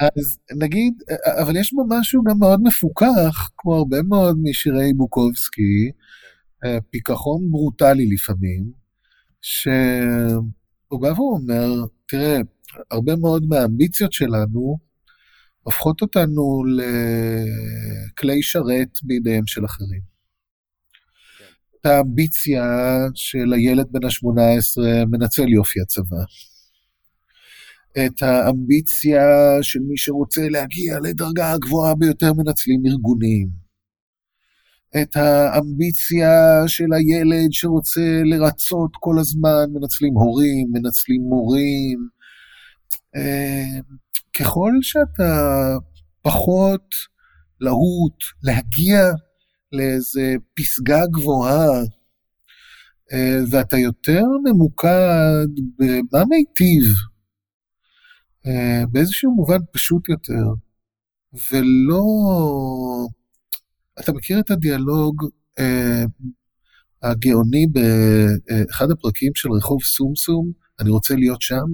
אז נגיד, אבל יש בו משהו גם מאוד מפוכח, כמו הרבה מאוד משירי בוקובסקי, אה, פיכחון ברוטלי לפעמים, שהוא בא ואומר, תראה, הרבה מאוד מהאמביציות שלנו הופכות אותנו לכלי שרת בידיהם של אחרים. את האמביציה של הילד בן ה-18 מנצל יופי הצבא. את האמביציה של מי שרוצה להגיע לדרגה הגבוהה ביותר מנצלים ארגונים. את האמביציה של הילד שרוצה לרצות כל הזמן, מנצלים הורים, מנצלים מורים. אה, ככל שאתה פחות להוט להגיע לאיזה פסגה גבוהה, אה, ואתה יותר ממוקד במה מיטיב, באיזשהו מובן פשוט יותר, ולא... אתה מכיר את הדיאלוג אה, הגאוני באחד הפרקים של רחוב סומסום, אני רוצה להיות שם?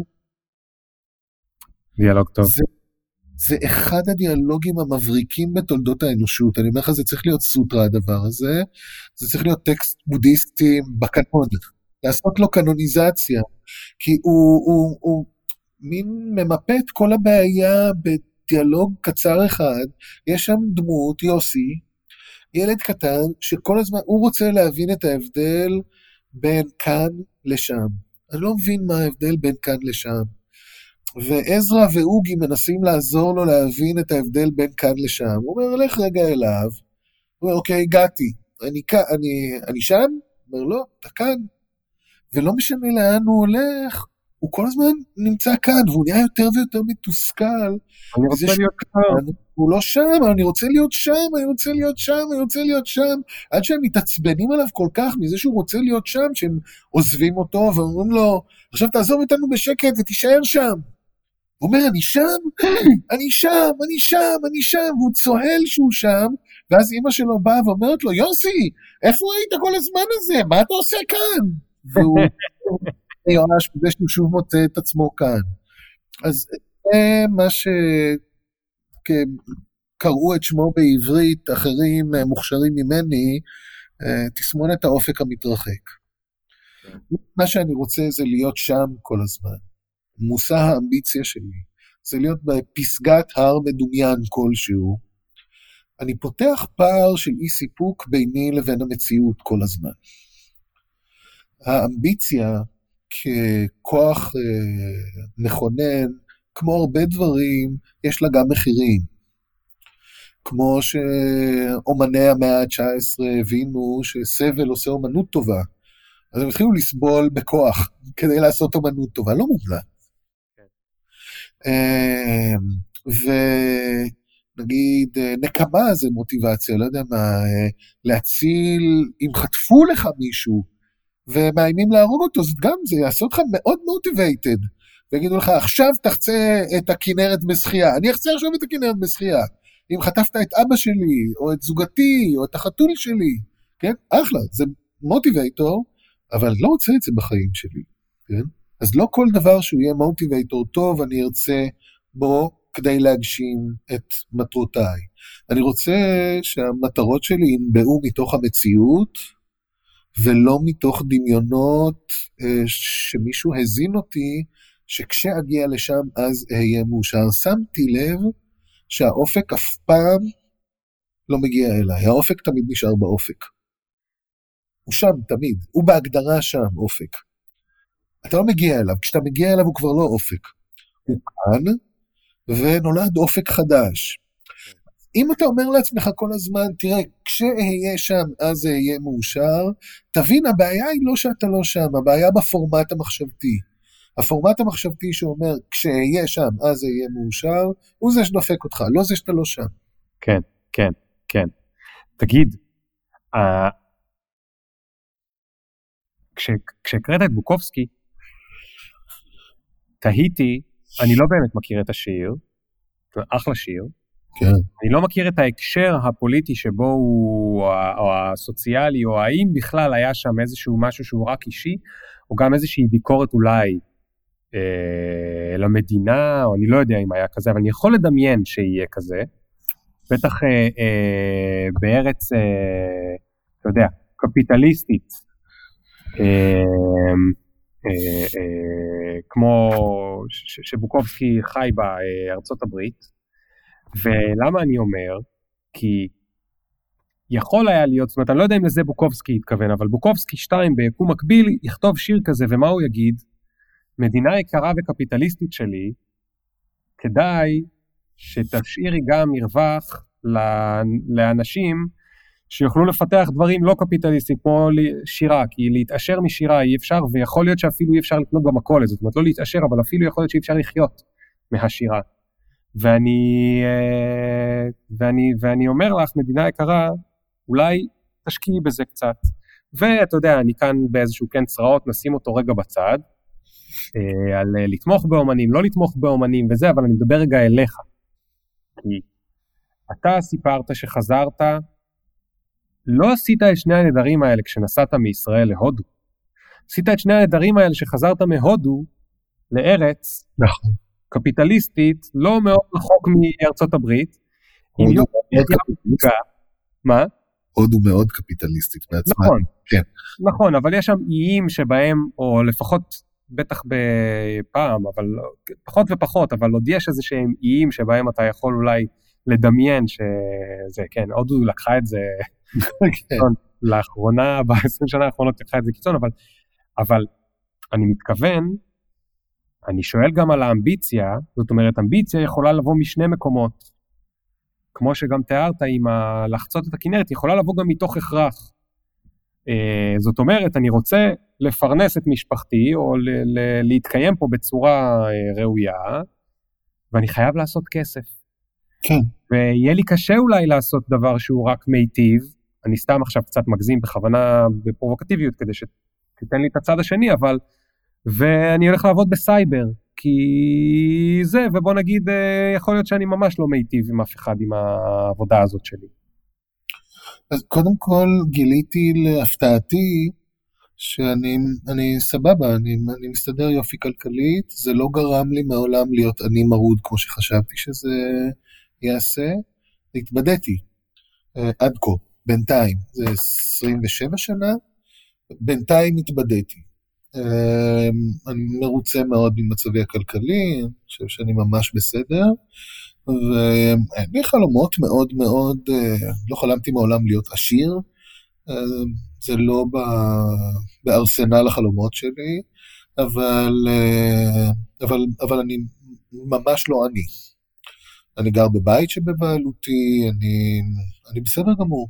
דיאלוג טוב. זה, זה אחד הדיאלוגים המבריקים בתולדות האנושות. אני אומר לך, זה צריך להיות סוטרה הדבר הזה, זה צריך להיות טקסט בודהיסטי בקנון, לעשות לו קנוניזציה, כי הוא, הוא, הוא מין ממפה את כל הבעיה בדיאלוג קצר אחד. יש שם דמות, יוסי, ילד קטן, שכל הזמן, הוא רוצה להבין את ההבדל בין כאן לשם. אני לא מבין מה ההבדל בין כאן לשם. ועזרא ואוגי מנסים לעזור לו להבין את ההבדל בין כאן לשם. הוא אומר, לך רגע אליו. הוא אומר, אוקיי, הגעתי. אני, אני, אני שם? הוא אומר, לא, אתה כאן. ולא משנה לאן הוא הולך, הוא כל הזמן נמצא כאן, והוא נהיה יותר ויותר מתוסכל. אני רוצה להיות כאן. הוא לא שם, אני רוצה להיות שם, אני רוצה להיות שם, אני רוצה להיות שם. עד שהם מתעצבנים עליו כל כך מזה שהוא רוצה להיות שם, שהם עוזבים אותו ואומרים לו, עכשיו תעזוב אותנו בשקט ותישאר שם. הוא אומר, אני שם, אני שם, אני שם, אני שם, והוא צוהל שהוא שם, ואז אימא שלו באה ואומרת לו, יוסי, איפה היית כל הזמן הזה? מה אתה עושה כאן? והוא מיואש בזה שהוא שוב מוצא את עצמו כאן. אז זה מה שקראו את שמו בעברית, אחרים אה, מוכשרים ממני, אה, תסמונת האופק המתרחק. מה שאני רוצה זה להיות שם כל הזמן. מושא האמביציה שלי זה להיות בפסגת הר מדומיין כלשהו. אני פותח פער של אי סיפוק ביני לבין המציאות כל הזמן. האמביציה ככוח אה, מכונן, כמו הרבה דברים, יש לה גם מחירים. כמו שאומני המאה ה-19 הבינו שסבל עושה אומנות טובה, אז הם התחילו לסבול בכוח כדי לעשות אומנות טובה, לא מומלץ. כן. אמ, ונגיד, נקמה זה מוטיבציה, לא יודע מה, להציל, אם חטפו לך מישהו, ומאיימים להרוג אותו, זאת גם, זה יעשה אותך מאוד מוטיבייטד. ויגידו לך, עכשיו תחצה את הכנרת בשחייה. אני אחצה עכשיו את הכנרת בשחייה. אם חטפת את אבא שלי, או את זוגתי, או את החתול שלי, כן? אחלה, זה מוטיבייטור, אבל אני לא רוצה את זה בחיים שלי, כן? אז לא כל דבר שהוא יהיה מוטיבייטור טוב, אני ארצה בו כדי להגשים את מטרותיי. אני רוצה שהמטרות שלי ינבעו מתוך המציאות, ולא מתוך דמיונות אה, שמישהו הזין אותי, שכשאגיע לשם אז אהיה מאושר. שמתי לב שהאופק אף פעם לא מגיע אליי, האופק תמיד נשאר באופק. הוא שם תמיד, הוא בהגדרה שם אופק. אתה לא מגיע אליו, כשאתה מגיע אליו הוא כבר לא אופק. הוא כאן, ונולד אופק חדש. אם אתה אומר לעצמך כל הזמן, תראה, כשאהיה שם אז אהיה מאושר, תבין, הבעיה היא לא שאתה לא שם, הבעיה בפורמט המחשבתי. הפורמט המחשבתי שאומר, כשאהיה שם אז אהיה מאושר, הוא זה שדופק אותך, לא זה שאתה לא שם. כן, כן, כן. תגיד, uh, כשהקראת את בוקובסקי, תהיתי, אני לא באמת מכיר את השיר, אחלה שיר, כן. אני לא מכיר את ההקשר הפוליטי שבו הוא, או הסוציאלי, או האם בכלל היה שם איזשהו משהו שהוא רק אישי, או גם איזושהי ביקורת אולי אה, למדינה, או אני לא יודע אם היה כזה, אבל אני יכול לדמיין שיהיה כזה. בטח אה, אה, בארץ, אה, אתה יודע, קפיטליסטית, אה, אה, אה, כמו שבוקובסקי חי בארצות הברית, ולמה אני אומר? כי יכול היה להיות, זאת אומרת, אני לא יודע אם לזה בוקובסקי התכוון, אבל בוקובסקי 2 ביקום מקביל יכתוב שיר כזה, ומה הוא יגיד? מדינה יקרה וקפיטליסטית שלי, כדאי שתשאירי גם מרווח לאנשים שיוכלו לפתח דברים לא קפיטליסטיים, כמו שירה, כי להתעשר משירה אי אפשר, ויכול להיות שאפילו אי אפשר לקנות במכולת, זאת אומרת לא להתעשר, אבל אפילו יכול להיות שאי אפשר לחיות מהשירה. ואני, אה, ואני, ואני אומר לך, מדינה יקרה, אולי תשקיעי בזה קצת. ואתה יודע, אני כאן באיזשהו כן צרעות, נשים אותו רגע בצד, אה, על אה, לתמוך באומנים, לא לתמוך באומנים וזה, אבל אני מדבר רגע אליך. כי אתה סיפרת שחזרת, לא עשית את שני הנדרים האלה כשנסעת מישראל להודו. עשית את שני הנדרים האלה שחזרת מהודו לארץ, נכון. קפיטליסטית, לא מאוד רחוק מארצות הברית. מה? הודו מאוד קפיטליסטית בעצמה. נכון, כן. נכון, אבל יש שם איים שבהם, או לפחות, בטח בפעם, אבל פחות ופחות, אבל עוד יש איזה שהם איים שבהם אתה יכול אולי לדמיין שזה, כן, הודו לקחה את זה, כן. לאחרונה, ב-20 שנה האחרונות לקחה את זה קיצון, אבל, אבל אני מתכוון אני שואל גם על האמביציה, זאת אומרת, אמביציה יכולה לבוא משני מקומות. כמו שגם תיארת עם ה... לחצות את הכנרת, יכולה לבוא גם מתוך הכרח. אה, זאת אומרת, אני רוצה לפרנס את משפחתי, או ל- ל- להתקיים פה בצורה אה, ראויה, ואני חייב לעשות כסף. כן. ויהיה לי קשה אולי לעשות דבר שהוא רק מיטיב, אני סתם עכשיו קצת מגזים בכוונה בפרובוקטיביות כדי שתיתן לי את הצד השני, אבל ואני הולך לעבוד בסייבר, כי זה, ובוא נגיד, אה, יכול להיות שאני ממש לא מיטיב עם אף אחד עם העבודה הזאת שלי. אז קודם כל גיליתי להפתעתי שאני אני סבבה, אני, אני מסתדר יופי כלכלית, זה לא גרם לי מעולם להיות עני מרוד כמו שחשבתי שזה יעשה, התבדיתי uh, עד כה, בינתיים, זה 27 שנה, בינתיים התבדיתי. אמ, אני מרוצה מאוד ממצבי הכלכלי, אני חושב שאני ממש בסדר. והיו לי חלומות מאוד מאוד, אה, לא חלמתי מעולם להיות עשיר, אמ, זה לא בארסנל החלומות שלי, אבל, אה, אבל, אבל אני ממש לא עני. אני גר בבית שבבעלותי, אני, אני בסדר גמור.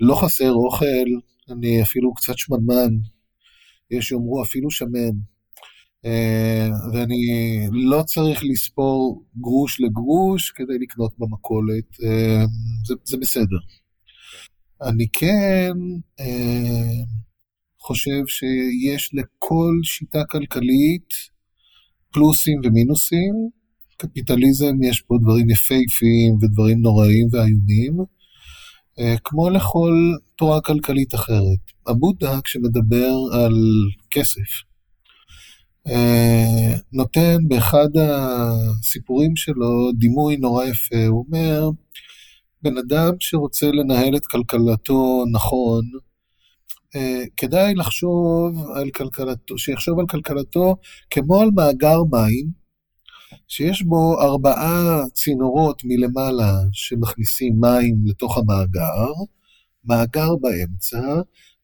לא חסר אוכל, אני אפילו קצת שמנמן, יש שיאמרו אפילו שמן. אה, ואני לא צריך לספור גרוש לגרוש כדי לקנות במכולת, אה, זה, זה בסדר. אני כן אה, חושב שיש לכל שיטה כלכלית פלוסים ומינוסים. קפיטליזם יש פה דברים יפהפיים ודברים נוראים ואיומים. אה, כמו לכל תורה כלכלית אחרת. הבודה, כשמדבר על כסף, אה, נותן באחד הסיפורים שלו דימוי נורא יפה, הוא אומר, בן אדם שרוצה לנהל את כלכלתו נכון, אה, כדאי לחשוב על כלכלתו, שיחשוב על כלכלתו כמו על מאגר מים, שיש בו ארבעה צינורות מלמעלה שמכניסים מים לתוך המאגר, מאגר באמצע,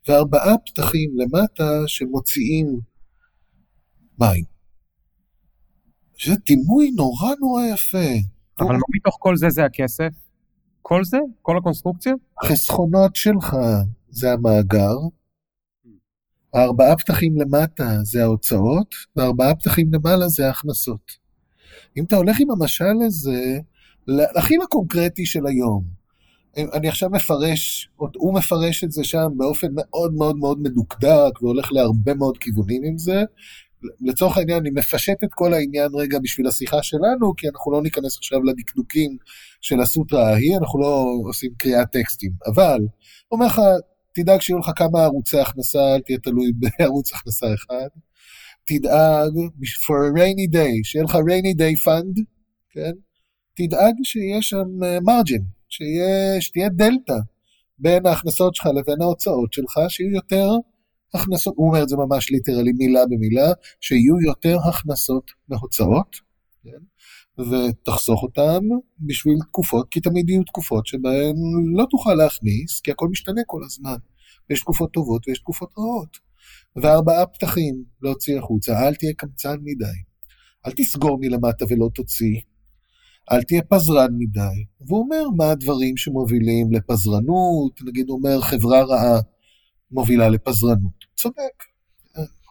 וארבעה פתחים למטה שמוציאים מים. זה דימוי נורא נורא יפה. אבל מה מתוך כל זה זה הכסף? כל זה? כל הקונסטרוקציה? החסכונות שלך זה המאגר, הארבעה פתחים למטה זה ההוצאות, והארבעה פתחים למעלה זה ההכנסות. אם אתה הולך עם המשל הזה, להכי לקונקרטי של היום, אני עכשיו מפרש, הוא מפרש את זה שם באופן מאוד מאוד מאוד מדוקדק, והולך להרבה מאוד כיוונים עם זה. לצורך העניין, אני מפשט את כל העניין רגע בשביל השיחה שלנו, כי אנחנו לא ניכנס עכשיו לדקדוקים של הסוטרה ההיא, אנחנו לא עושים קריאת טקסטים. אבל, אומר לך, תדאג שיהיו לך כמה ערוצי הכנסה, אל תהיה תלוי בערוץ הכנסה אחד. תדאג, for a rainy day, שיהיה לך rainy day fund, כן? תדאג שיהיה שם מרג'ין, שיה, שתהיה דלתא בין ההכנסות שלך לבין ההוצאות שלך, שיהיו יותר הכנסות, הוא אומר את זה ממש ליטרלי מילה במילה, שיהיו יותר הכנסות מהוצאות, כן? ותחסוך אותם בשביל תקופות, כי תמיד יהיו תקופות שבהן לא תוכל להכניס, כי הכל משתנה כל הזמן. ויש תקופות טובות ויש תקופות רעות. וארבעה פתחים להוציא החוצה, אל תהיה קמצן מדי. אל תסגור מלמטה ולא תוציא. אל תהיה פזרן מדי. והוא אומר מה הדברים שמובילים לפזרנות, נגיד הוא אומר חברה רעה מובילה לפזרנות. צודק.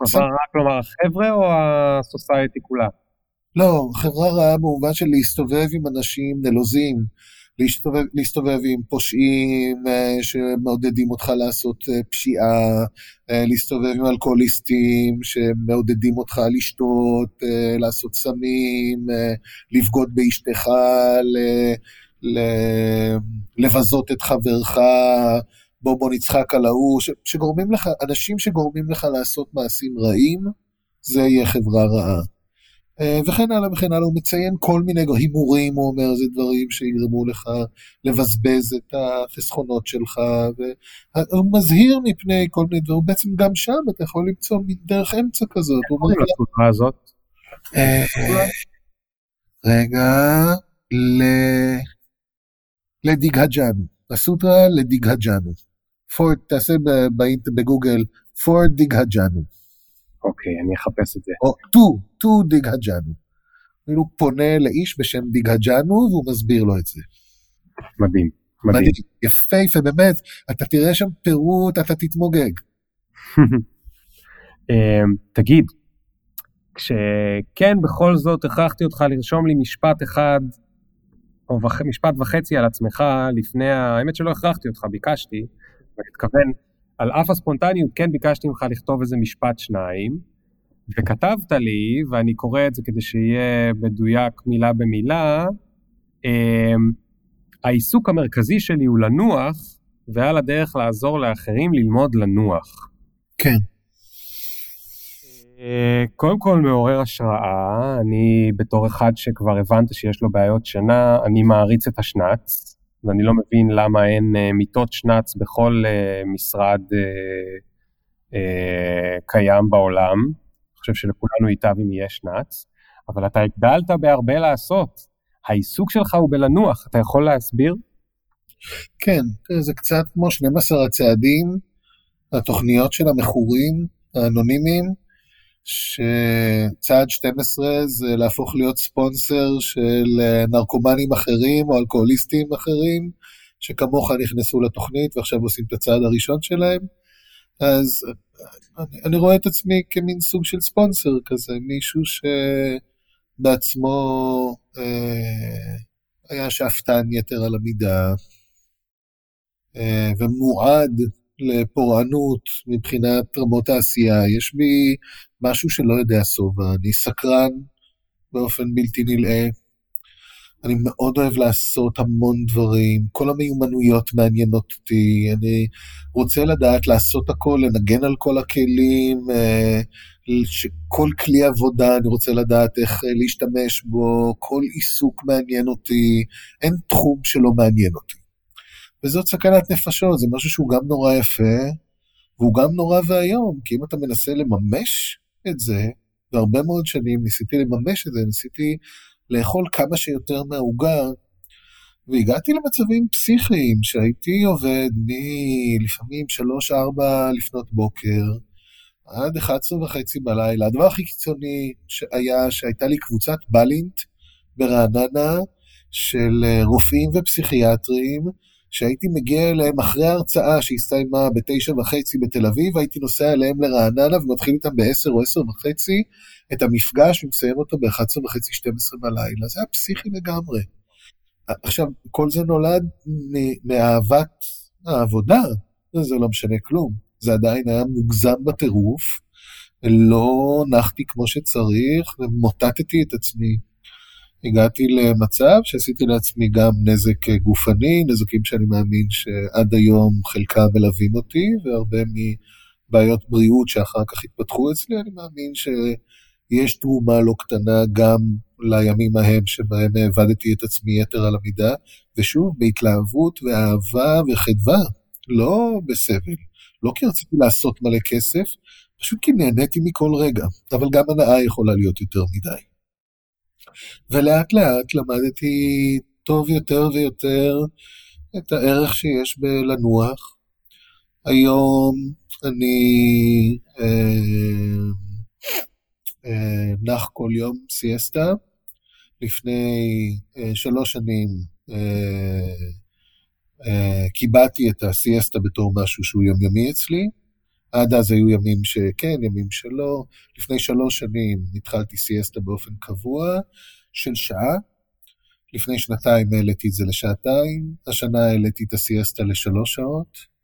חברה רעה כלומר החבר'ה או הסוסייטי כולה? לא, חברה רעה במובן של להסתובב עם אנשים נלוזים, להסתובב, להסתובב עם פושעים אה, שמעודדים אותך לעשות אה, פשיעה, אה, להסתובב עם אלכוהוליסטים שמעודדים אותך לשתות, לעשות סמים, לבגוד באשתך, לבזות את חברך, בוא בוא נצחק על ההוא, שגורמים לך, אנשים שגורמים לך לעשות מעשים רעים, זה יהיה חברה רעה. אה, וכן הלאה וכן הלאה, הוא מציין כל מיני הימורים, הוא אומר, זה דברים שיגרמו לך לבזבז את החסכונות שלך, והוא מזהיר מפני כל מיני דברים, בעצם גם שם אתה יכול למצוא דרך אמצע כזאת. איך קוראים לסוטרה הזאת? אה, רגע, לדיגהג'אנו, הסוטרה לדיגהג'אנו. תעשה בגוגל פורד דיגהג'אנו. אוקיי, אני אחפש את זה. או טו, טו דיגהג'אנו. כאילו פונה לאיש בשם דיגהג'אנו והוא מסביר לו את זה. מדהים, מדהים. מדהים, יפהפה, באמת, אתה תראה שם פירוט, אתה תתמוגג. אמ, תגיד, כשכן בכל זאת הכרחתי אותך לרשום לי משפט אחד, או משפט וחצי על עצמך לפני, האמת שלא הכרחתי אותך, ביקשתי, ואני מתכוון, על אף הספונטניות כן ביקשתי ממך לכתוב איזה משפט שניים, וכתבת לי, ואני קורא את זה כדי שיהיה מדויק מילה במילה, אמ, העיסוק המרכזי שלי הוא לנוח, ועל הדרך לעזור לאחרים ללמוד לנוח. כן. אה, קודם כל מעורר השראה, אני בתור אחד שכבר הבנת שיש לו בעיות שינה, אני מעריץ את השנץ. ואני לא מבין למה אין uh, מיטות שנץ בכל uh, משרד uh, קיים בעולם. אני חושב שלכולנו ייטב אם יהיה שנץ, אבל אתה הגדלת בהרבה לעשות. העיסוק שלך הוא בלנוח, אתה יכול להסביר? כן, זה קצת כמו 12 הצעדים, התוכניות של המכורים האנונימיים, שצעד 12 זה להפוך להיות ספונסר של אה, נרקומנים אחרים או אלכוהוליסטים אחרים, שכמוך נכנסו לתוכנית ועכשיו עושים את הצעד הראשון שלהם. אז אני, אני רואה את עצמי כמין סוג של ספונסר כזה, מישהו שבעצמו אה, היה שאפתן יתר על המידה, אה, ומועד לפורענות מבחינת רמות העשייה. יש בי משהו שלא יודע שובע, אני סקרן באופן בלתי נלאה, אני מאוד אוהב לעשות המון דברים, כל המיומנויות מעניינות אותי, אני רוצה לדעת לעשות הכל, לנגן על כל הכלים, אה, כל כלי עבודה, אני רוצה לדעת איך אה, להשתמש בו, כל עיסוק מעניין אותי, אין תחום שלא מעניין אותי. וזאת סכנת נפשות, זה משהו שהוא גם נורא יפה, והוא גם נורא ואיום, כי אם אתה מנסה לממש את זה, והרבה מאוד שנים ניסיתי לממש את זה, ניסיתי לאכול כמה שיותר מהעוגה, והגעתי למצבים פסיכיים שהייתי עובד מלפעמים 3-4 לפנות בוקר, עד 11 וחצי בלילה. הדבר הכי קיצוני היה שהייתה לי קבוצת בלינט ברעננה של אה, רופאים ופסיכיאטרים, שהייתי מגיע אליהם אחרי ההרצאה שהסתיימה בתשע וחצי בתל אביב, הייתי נוסע אליהם לרעננה ומתחיל איתם בעשר או עשר וחצי את המפגש ומסיים אותו ב-11 וחצי, 12 בלילה. זה היה פסיכי לגמרי. עכשיו, כל זה נולד מאהבת העבודה, זה לא משנה כלום. זה עדיין היה מוגזם בטירוף, לא נחתי כמו שצריך ומוטטתי את עצמי. הגעתי למצב שעשיתי לעצמי גם נזק גופני, נזקים שאני מאמין שעד היום חלקם מלווים אותי, והרבה מבעיות בריאות שאחר כך התפתחו אצלי, אני מאמין שיש תרומה לא קטנה גם לימים ההם שבהם העבדתי את עצמי יתר על המידה, ושוב, בהתלהבות ואהבה וחדווה, לא בסבל. לא כי רציתי לעשות מלא כסף, פשוט כי נהניתי מכל רגע, אבל גם הנאה יכולה להיות יותר מדי. ולאט לאט למדתי טוב יותר ויותר את הערך שיש בלנוח. היום אני אה, אה, נח כל יום סיאסטה. לפני אה, שלוש שנים אה, אה, קיבעתי את הסיאסטה בתור משהו שהוא יומיומי אצלי. עד אז היו ימים שכן, ימים שלא. לפני שלוש שנים התחלתי סיאסטה באופן קבוע של שעה. לפני שנתיים העליתי את זה לשעתיים, השנה העליתי את הסיאסטה לשלוש שעות.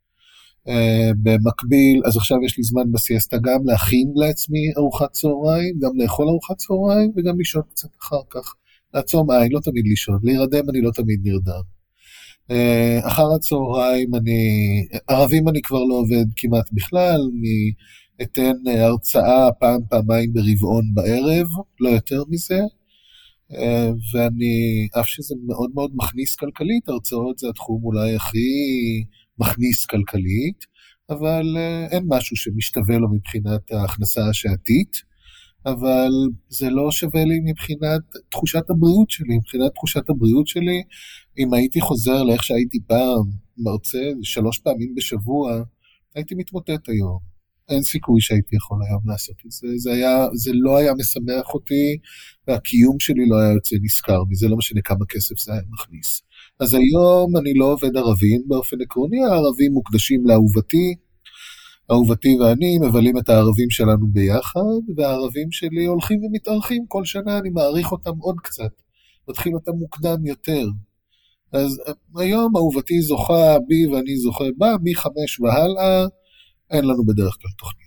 Uh, במקביל, אז עכשיו יש לי זמן בסיאסטה גם להכין לעצמי ארוחת צהריים, גם לאכול ארוחת צהריים וגם לישון קצת אחר כך. לעצום עין, לא תמיד לישון, להירדם אני לא תמיד נרדם. Uh, אחר הצהריים אני, ערבים אני כבר לא עובד כמעט בכלל, אני אתן אה, הרצאה פעם, פעמיים ברבעון בערב, לא יותר מזה. Uh, ואני, אף שזה מאוד מאוד מכניס כלכלית, הרצאות זה התחום אולי הכי מכניס כלכלית, אבל אין משהו שמשתווה לו מבחינת ההכנסה השעתית. אבל זה לא שווה לי מבחינת תחושת הבריאות שלי. מבחינת תחושת הבריאות שלי, אם הייתי חוזר לאיך שהייתי פעם, מרצה שלוש פעמים בשבוע, הייתי מתמוטט היום. אין סיכוי שהייתי יכול היום לעשות את זה. זה, היה, זה לא היה משמח אותי, והקיום שלי לא היה יוצא נשכר מזה, לא משנה כמה כסף זה היה מכניס. אז היום אני לא עובד ערבים באופן עקרוני, הערבים מוקדשים לאהובתי, אהובתי ואני מבלים את הערבים שלנו ביחד, והערבים שלי הולכים ומתארחים כל שנה, אני מעריך אותם עוד קצת, מתחיל אותם מוקדם יותר. אז היום אהובתי זוכה בי ואני זוכה בה, מחמש והלאה, אין לנו בדרך כלל תוכניות.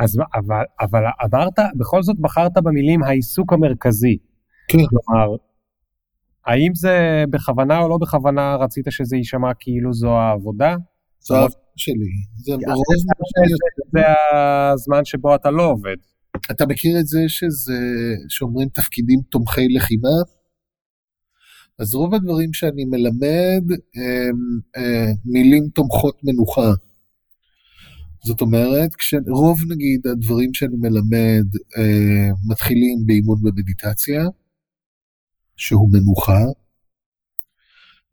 אז אבל, אבל עברת, בכל זאת בחרת במילים העיסוק המרכזי. כן. כלומר, האם זה בכוונה או לא בכוונה רצית שזה יישמע כאילו זו העבודה? זו העבודה שלי. זה. זה הזמן שבו אתה לא עובד. אתה מכיר את זה שזה, שאומרים תפקידים תומכי לחימה? אז רוב הדברים שאני מלמד הם הם מילים תומכות מנוחה. זאת אומרת, כשרוב נגיד הדברים שאני מלמד אה, מתחילים באימון במדיטציה, שהוא מנוחה,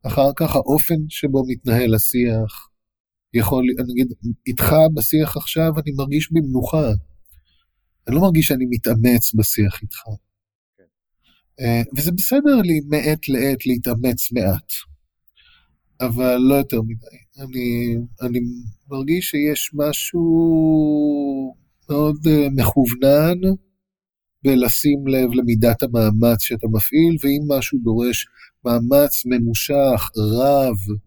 אחר כך האופן שבו מתנהל השיח, יכול, נגיד, איתך בשיח עכשיו אני מרגיש במנוחה. אני לא מרגיש שאני מתאמץ בשיח איתך. אה, וזה בסדר לי מעת לעת להתאמץ מעט, אבל לא יותר מדי. אני, אני מרגיש שיש משהו מאוד uh, מכוונן בלשים לב למידת המאמץ שאתה מפעיל, ואם משהו דורש מאמץ ממושך, רב,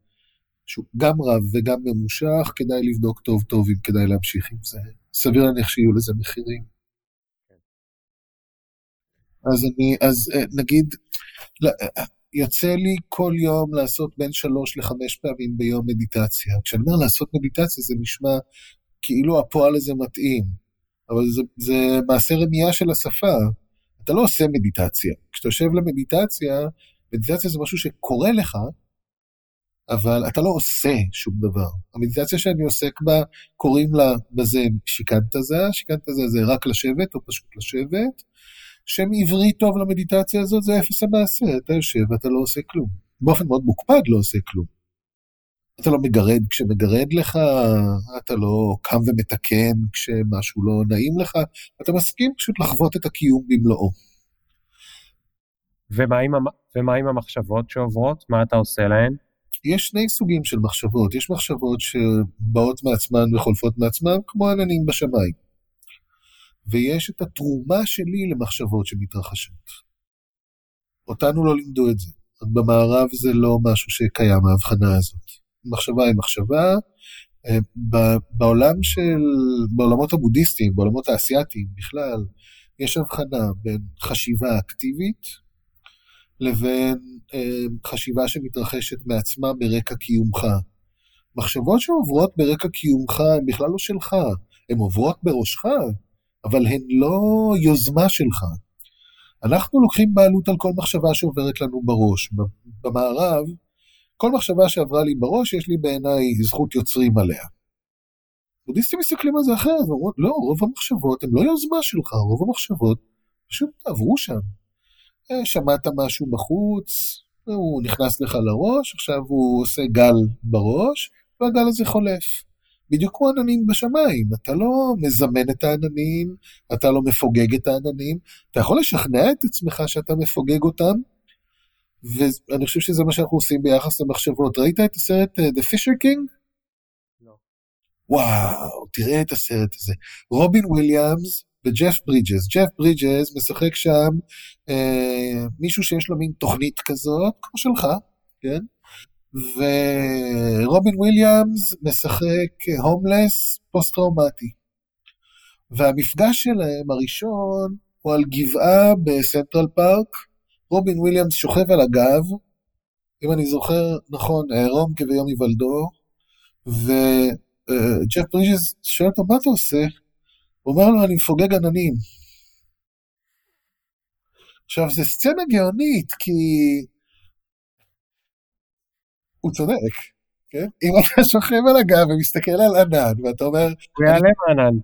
שהוא גם רב וגם ממושך, כדאי לבדוק טוב טוב אם כדאי להמשיך עם זה. סביר להניח שיהיו לזה מחירים. אז אני, אז אה, נגיד, לא, יוצא לי כל יום לעשות בין שלוש לחמש פעמים ביום מדיטציה. כשאני אומר לעשות מדיטציה זה נשמע כאילו הפועל הזה מתאים, אבל זה, זה מעשה רמייה של השפה. אתה לא עושה מדיטציה. כשאתה יושב למדיטציה, מדיטציה זה משהו שקורה לך, אבל אתה לא עושה שום דבר. המדיטציה שאני עוסק בה, קוראים לה בזה שיקנטזה, שיקנטזה זה רק לשבת או פשוט לשבת. שם עברי טוב למדיטציה הזאת זה אפס המעשה, אתה יושב ואתה לא עושה כלום. באופן מאוד מוקפד לא עושה כלום. אתה לא מגרד כשמגרד לך, אתה לא קם ומתקן כשמשהו לא נעים לך, אתה מסכים פשוט לחוות את הקיום במלואו. ומה עם, ומה עם המחשבות שעוברות? מה אתה עושה להן? יש שני סוגים של מחשבות. יש מחשבות שבאות מעצמן וחולפות מעצמן, כמו עננים בשמיים. ויש את התרומה שלי למחשבות שמתרחשות. אותנו לא לימדו את זה. במערב זה לא משהו שקיים, ההבחנה הזאת. מחשבה היא מחשבה. אה, בעולם של, בעולמות הבודהיסטיים, בעולמות האסייתיים בכלל, יש הבחנה בין חשיבה אקטיבית לבין אה, חשיבה שמתרחשת מעצמה ברקע קיומך. מחשבות שעוברות ברקע קיומך הן בכלל לא שלך, הן עוברות בראשך, אבל הן לא יוזמה שלך. אנחנו לוקחים בעלות על כל מחשבה שעוברת לנו בראש. במערב, כל מחשבה שעברה לי בראש, יש לי בעיניי זכות יוצרים עליה. בודהיסטים מסתכלים על זה אחרת, ואומרים, לא, רוב המחשבות הן לא יוזמה שלך, רוב המחשבות פשוט עברו שם. אה, שמעת משהו בחוץ, הוא נכנס לך לראש, עכשיו הוא עושה גל בראש, והגל הזה חולף. בדיוק כמו עננים בשמיים, אתה לא מזמן את העננים, אתה לא מפוגג את העננים, אתה יכול לשכנע את עצמך שאתה מפוגג אותם, ואני חושב שזה מה שאנחנו עושים ביחס למחשבות. ראית את הסרט אה, The Fisher King? לא. וואו, תראה את הסרט הזה. רובין וויליאמס וג'ף ברידג'ס. ג'ף ברידג'ס משחק שם אה, מישהו שיש לו מין תוכנית כזאת, כמו שלך, כן? ורובין וויליאמס משחק הומלס פוסט-טראומטי. והמפגש שלהם הראשון הוא על גבעה בסנטרל פארק, רובין וויליאמס שוכב על הגב, אם אני זוכר נכון, עירום כביום היוולדו, וג'ף ברידג'ס שואל אותו, מה אתה עושה? הוא אומר לו, אני מפוגג עננים. עכשיו, זו סצנה גאונית, כי הוא צודק, כן? אם אתה שוכב על הגב ומסתכל על ענן, ואתה אומר... הוא יעלה מענן.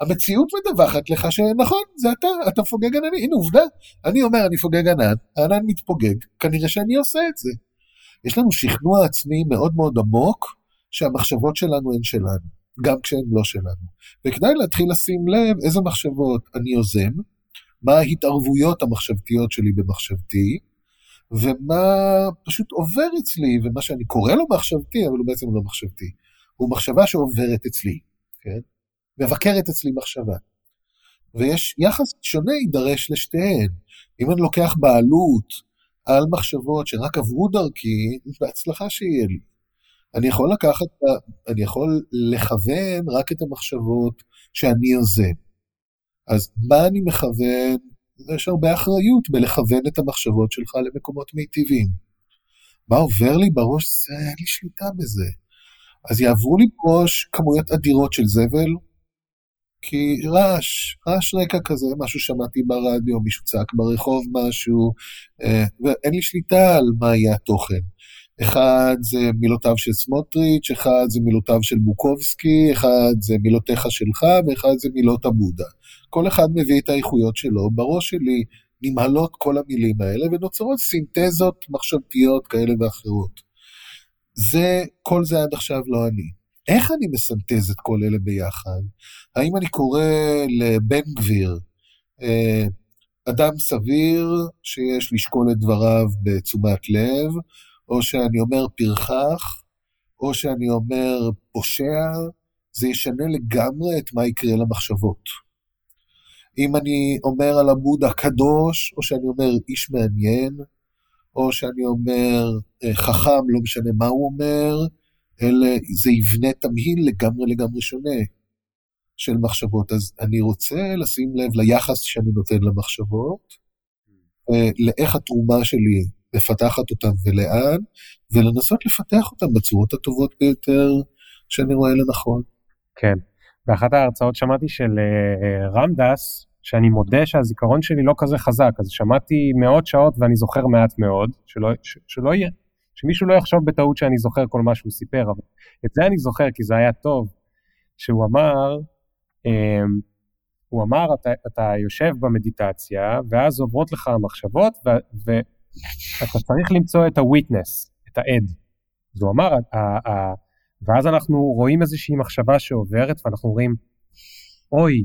המציאות מדווחת לך שנכון, זה אתה, אתה מפוגג עננים. הנה עובדה, אני אומר אני פוגג ענן, הענן מתפוגג, כנראה שאני עושה את זה. יש לנו שכנוע עצמי מאוד מאוד עמוק, שהמחשבות שלנו הן שלנו, גם כשהן לא שלנו. וכדאי להתחיל לשים לב איזה מחשבות אני יוזם, מה ההתערבויות המחשבתיות שלי במחשבתי, ומה פשוט עובר אצלי, ומה שאני קורא לו מחשבתי, אבל הוא בעצם לא מחשבתי. הוא מחשבה שעוברת אצלי, כן? מבקרת אצלי מחשבה. ויש יחס שונה יידרש לשתיהן. אם אני לוקח בעלות על מחשבות שרק עברו דרכי, בהצלחה שיהיה לי. אני יכול לקחת, אני יכול לכוון רק את המחשבות שאני יוזם. אז מה אני מכוון יש הרבה אחריות בלכוון את המחשבות שלך למקומות מיטיבים. מה עובר לי בראש, זה אין לי שליטה בזה. אז יעברו לי בראש כמויות אדירות של זבל, כי רעש, רעש רקע כזה, משהו שמעתי ברדיו, מישהו צעק ברחוב משהו, אה, ואין לי שליטה על מה יהיה התוכן. אחד זה מילותיו של סמוטריץ', אחד זה מילותיו של בוקובסקי, אחד זה מילותיך שלך, ואחד זה מילות הבודה. כל אחד מביא את האיכויות שלו, בראש שלי נמהלות כל המילים האלה ונוצרות סינתזות מחשבתיות כאלה ואחרות. זה, כל זה עד עכשיו לא אני. איך אני מסנתז את כל אלה ביחד? האם אני קורא לבן גביר, אה, אדם סביר שיש לשקול את דבריו בתשומת לב, או שאני אומר פרחח, או שאני אומר פושע, זה ישנה לגמרי את מה יקרה למחשבות. אם אני אומר על עמוד הקדוש, או שאני אומר איש מעניין, או שאני אומר אה, חכם, לא משנה מה הוא אומר, אלא זה יבנה תמהיל לגמרי לגמרי שונה של מחשבות. אז אני רוצה לשים לב ליחס שאני נותן למחשבות, אה, לאיך התרומה שלי מפתחת אותם ולאן, ולנסות לפתח אותם בצורות הטובות ביותר שאני רואה לנכון. כן. באחת ההרצאות שמעתי של אה, רמדס, שאני מודה שהזיכרון שלי לא כזה חזק, אז שמעתי מאות שעות ואני זוכר מעט מאוד, שלא, ש, שלא יהיה, שמישהו לא יחשוב בטעות שאני זוכר כל מה שהוא סיפר, אבל את זה אני זוכר כי זה היה טוב, שהוא אמר, um, הוא אמר, אתה, אתה יושב במדיטציה, ואז עוברות לך המחשבות, ו, ואתה צריך למצוא את ה-witness, את העד. אז הוא אמר, ואז אנחנו רואים איזושהי מחשבה שעוברת, ואנחנו אומרים, אוי,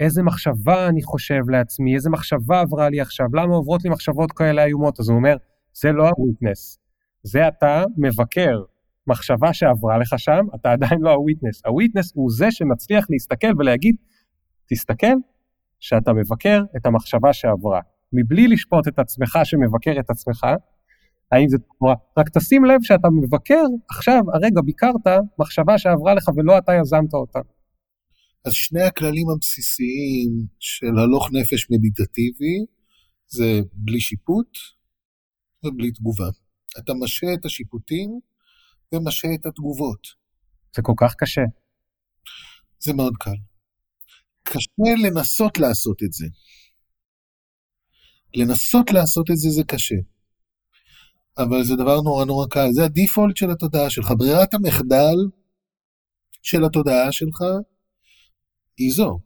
איזה מחשבה אני חושב לעצמי, איזה מחשבה עברה לי עכשיו, למה עוברות לי מחשבות כאלה איומות? אז הוא אומר, זה לא ה-witness, זה אתה מבקר מחשבה שעברה לך שם, אתה עדיין לא ה-witness. ה-witness הוא זה שמצליח להסתכל ולהגיד, תסתכל שאתה מבקר את המחשבה שעברה, מבלי לשפוט את עצמך שמבקר את עצמך, האם זה תמורה, רק תשים לב שאתה מבקר, עכשיו, הרגע ביקרת מחשבה שעברה לך ולא אתה יזמת אותה. אז שני הכללים הבסיסיים של הלוך נפש מדיטטיבי זה בלי שיפוט ובלי תגובה. אתה משה את השיפוטים ומשה את התגובות. זה כל כך קשה. זה מאוד קל. קשה לנסות לעשות את זה. לנסות לעשות את זה זה קשה. אבל זה דבר נורא נורא קל. זה הדיפולט של התודעה שלך. ברירת המחדל של התודעה שלך היא זו.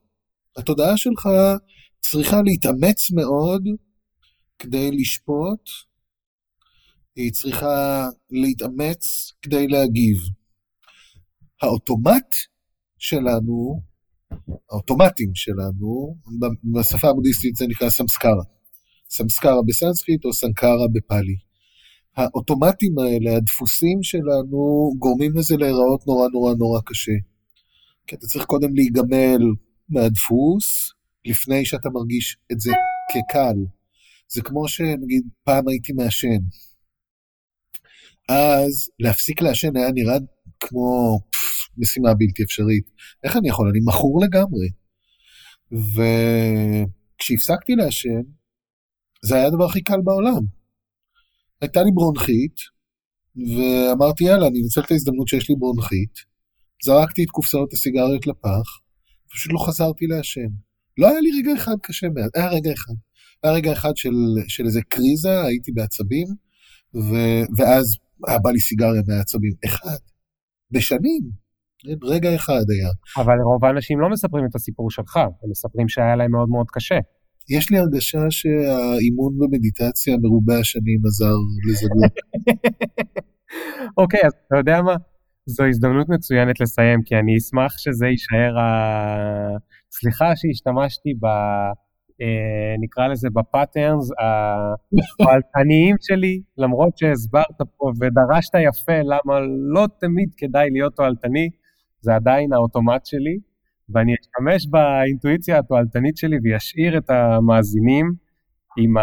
התודעה שלך צריכה להתאמץ מאוד כדי לשפוט, היא צריכה להתאמץ כדי להגיב. האוטומט שלנו, האוטומטים שלנו, בשפה הבודהיסטית זה נקרא סמסקרה. סמסקרה בסנסקריט או סנקרה בפאלי. האוטומטים האלה, הדפוסים שלנו, גורמים לזה להיראות נורא נורא נורא קשה. כי אתה צריך קודם להיגמל מהדפוס, לפני שאתה מרגיש את זה כקל. זה כמו שנגיד פעם הייתי מעשן. אז להפסיק לעשן היה נראה כמו פף, משימה בלתי אפשרית. איך אני יכול? אני מכור לגמרי. וכשהפסקתי לעשן, זה היה הדבר הכי קל בעולם. הייתה לי ברונכית, ואמרתי, יאללה, אני אנצל את ההזדמנות שיש לי ברונכית, זרקתי את קופסאות הסיגריות לפח, פשוט לא חזרתי לעשן. לא היה לי רגע אחד קשה מאז, היה רגע אחד. היה רגע אחד של, של איזה קריזה, הייתי בעצבים, ו, ואז היה בא לי סיגריה מהעצבים. אחד. בשנים. רגע אחד היה. אבל רוב האנשים לא מספרים את הסיפור שלך, הם מספרים שהיה להם מאוד מאוד קשה. יש לי הרגשה שהאימון במדיטציה מרובה השנים עזר לזה. אוקיי, אז אתה יודע מה? זו הזדמנות מצוינת לסיים, כי אני אשמח שזה יישאר ה... סליחה שהשתמשתי ב... אה, נקרא לזה ב patterns התועלתניים שלי, למרות שהסברת פה ודרשת יפה למה לא תמיד כדאי להיות תועלתני, זה עדיין האוטומט שלי, ואני אשתמש באינטואיציה התועלתנית שלי ואשאיר את המאזינים עם, ה...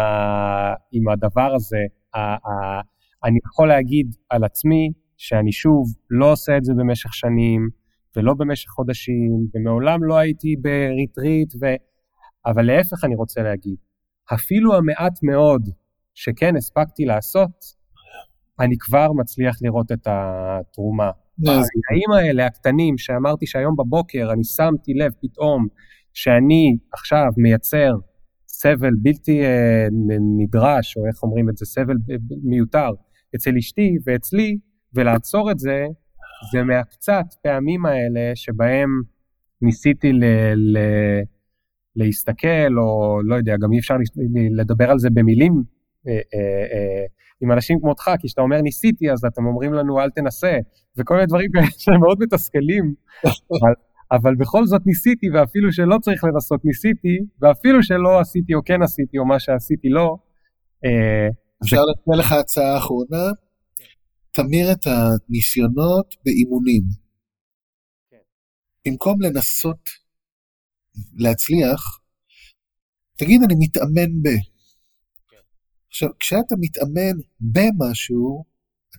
עם הדבר הזה. ה... ה... אני יכול להגיד על עצמי, שאני שוב לא עושה את זה במשך שנים, ולא במשך חודשים, ומעולם לא הייתי בריטריט, ו... אבל להפך אני רוצה להגיד, אפילו המעט מאוד שכן הספקתי לעשות, אני כבר מצליח לראות את התרומה. הרגעים האלה, הקטנים, שאמרתי שהיום בבוקר אני שמתי לב פתאום שאני עכשיו מייצר סבל בלתי אה, נדרש, או איך אומרים את זה, סבל מיותר, אצל אשתי ואצלי, ולעצור את זה, זה מהקצת פעמים האלה שבהם ניסיתי ל, ל, להסתכל, או לא יודע, גם אי אפשר לדבר על זה במילים עם אנשים כמותך, כי כשאתה אומר ניסיתי, אז אתם אומרים לנו אל תנסה, וכל מיני דברים כאלה שהם מאוד מתסכלים, אבל, אבל בכל זאת ניסיתי, ואפילו שלא צריך לנסות ניסיתי, ואפילו שלא עשיתי או כן עשיתי, או מה שעשיתי לא. אפשר לתת לך הצעה אחרונה? תמיר את הניסיונות באימונים. כן. במקום לנסות להצליח, תגיד אני מתאמן ב. עכשיו, כשאתה מתאמן במשהו,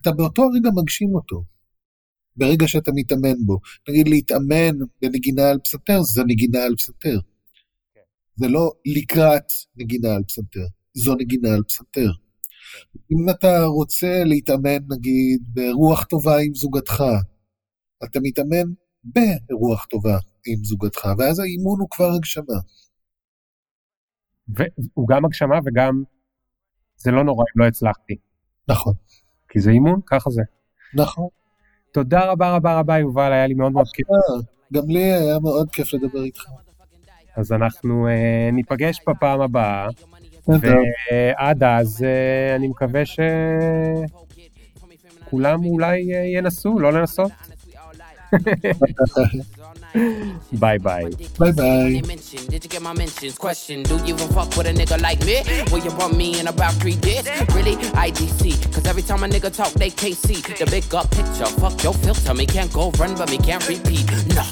אתה באותו רגע מגשים אותו. ברגע שאתה מתאמן בו. נגיד להתאמן בנגינה על פסנתר, זה נגינה על פסנתר. כן. זה לא לקראת נגינה על פסנתר. זו נגינה על פסנתר. אם אתה רוצה להתאמן, נגיד, ברוח טובה עם זוגתך, אתה מתאמן ברוח טובה עם זוגתך, ואז האימון הוא כבר הגשמה. והוא גם הגשמה וגם זה לא נורא אם לא הצלחתי. נכון. כי זה אימון, ככה זה. נכון. תודה רבה רבה רבה יובל, היה לי מאוד מאוד כיף. גם לי היה מאוד כיף לדבר איתך. אז אנחנו uh, ניפגש בפעם הבאה, ועד אז uh, אני מקווה שכולם אולי uh, ינסו, לא לנסות. bye bye. Bye bye. Did you get my mentions? Question Do you even fuck with a nigga like me? Will you want me in about three days? Really? IDC. Cause every time a nigga talk, they can't the big up picture. Fuck your filter. Me can't go run, but me can't repeat. No.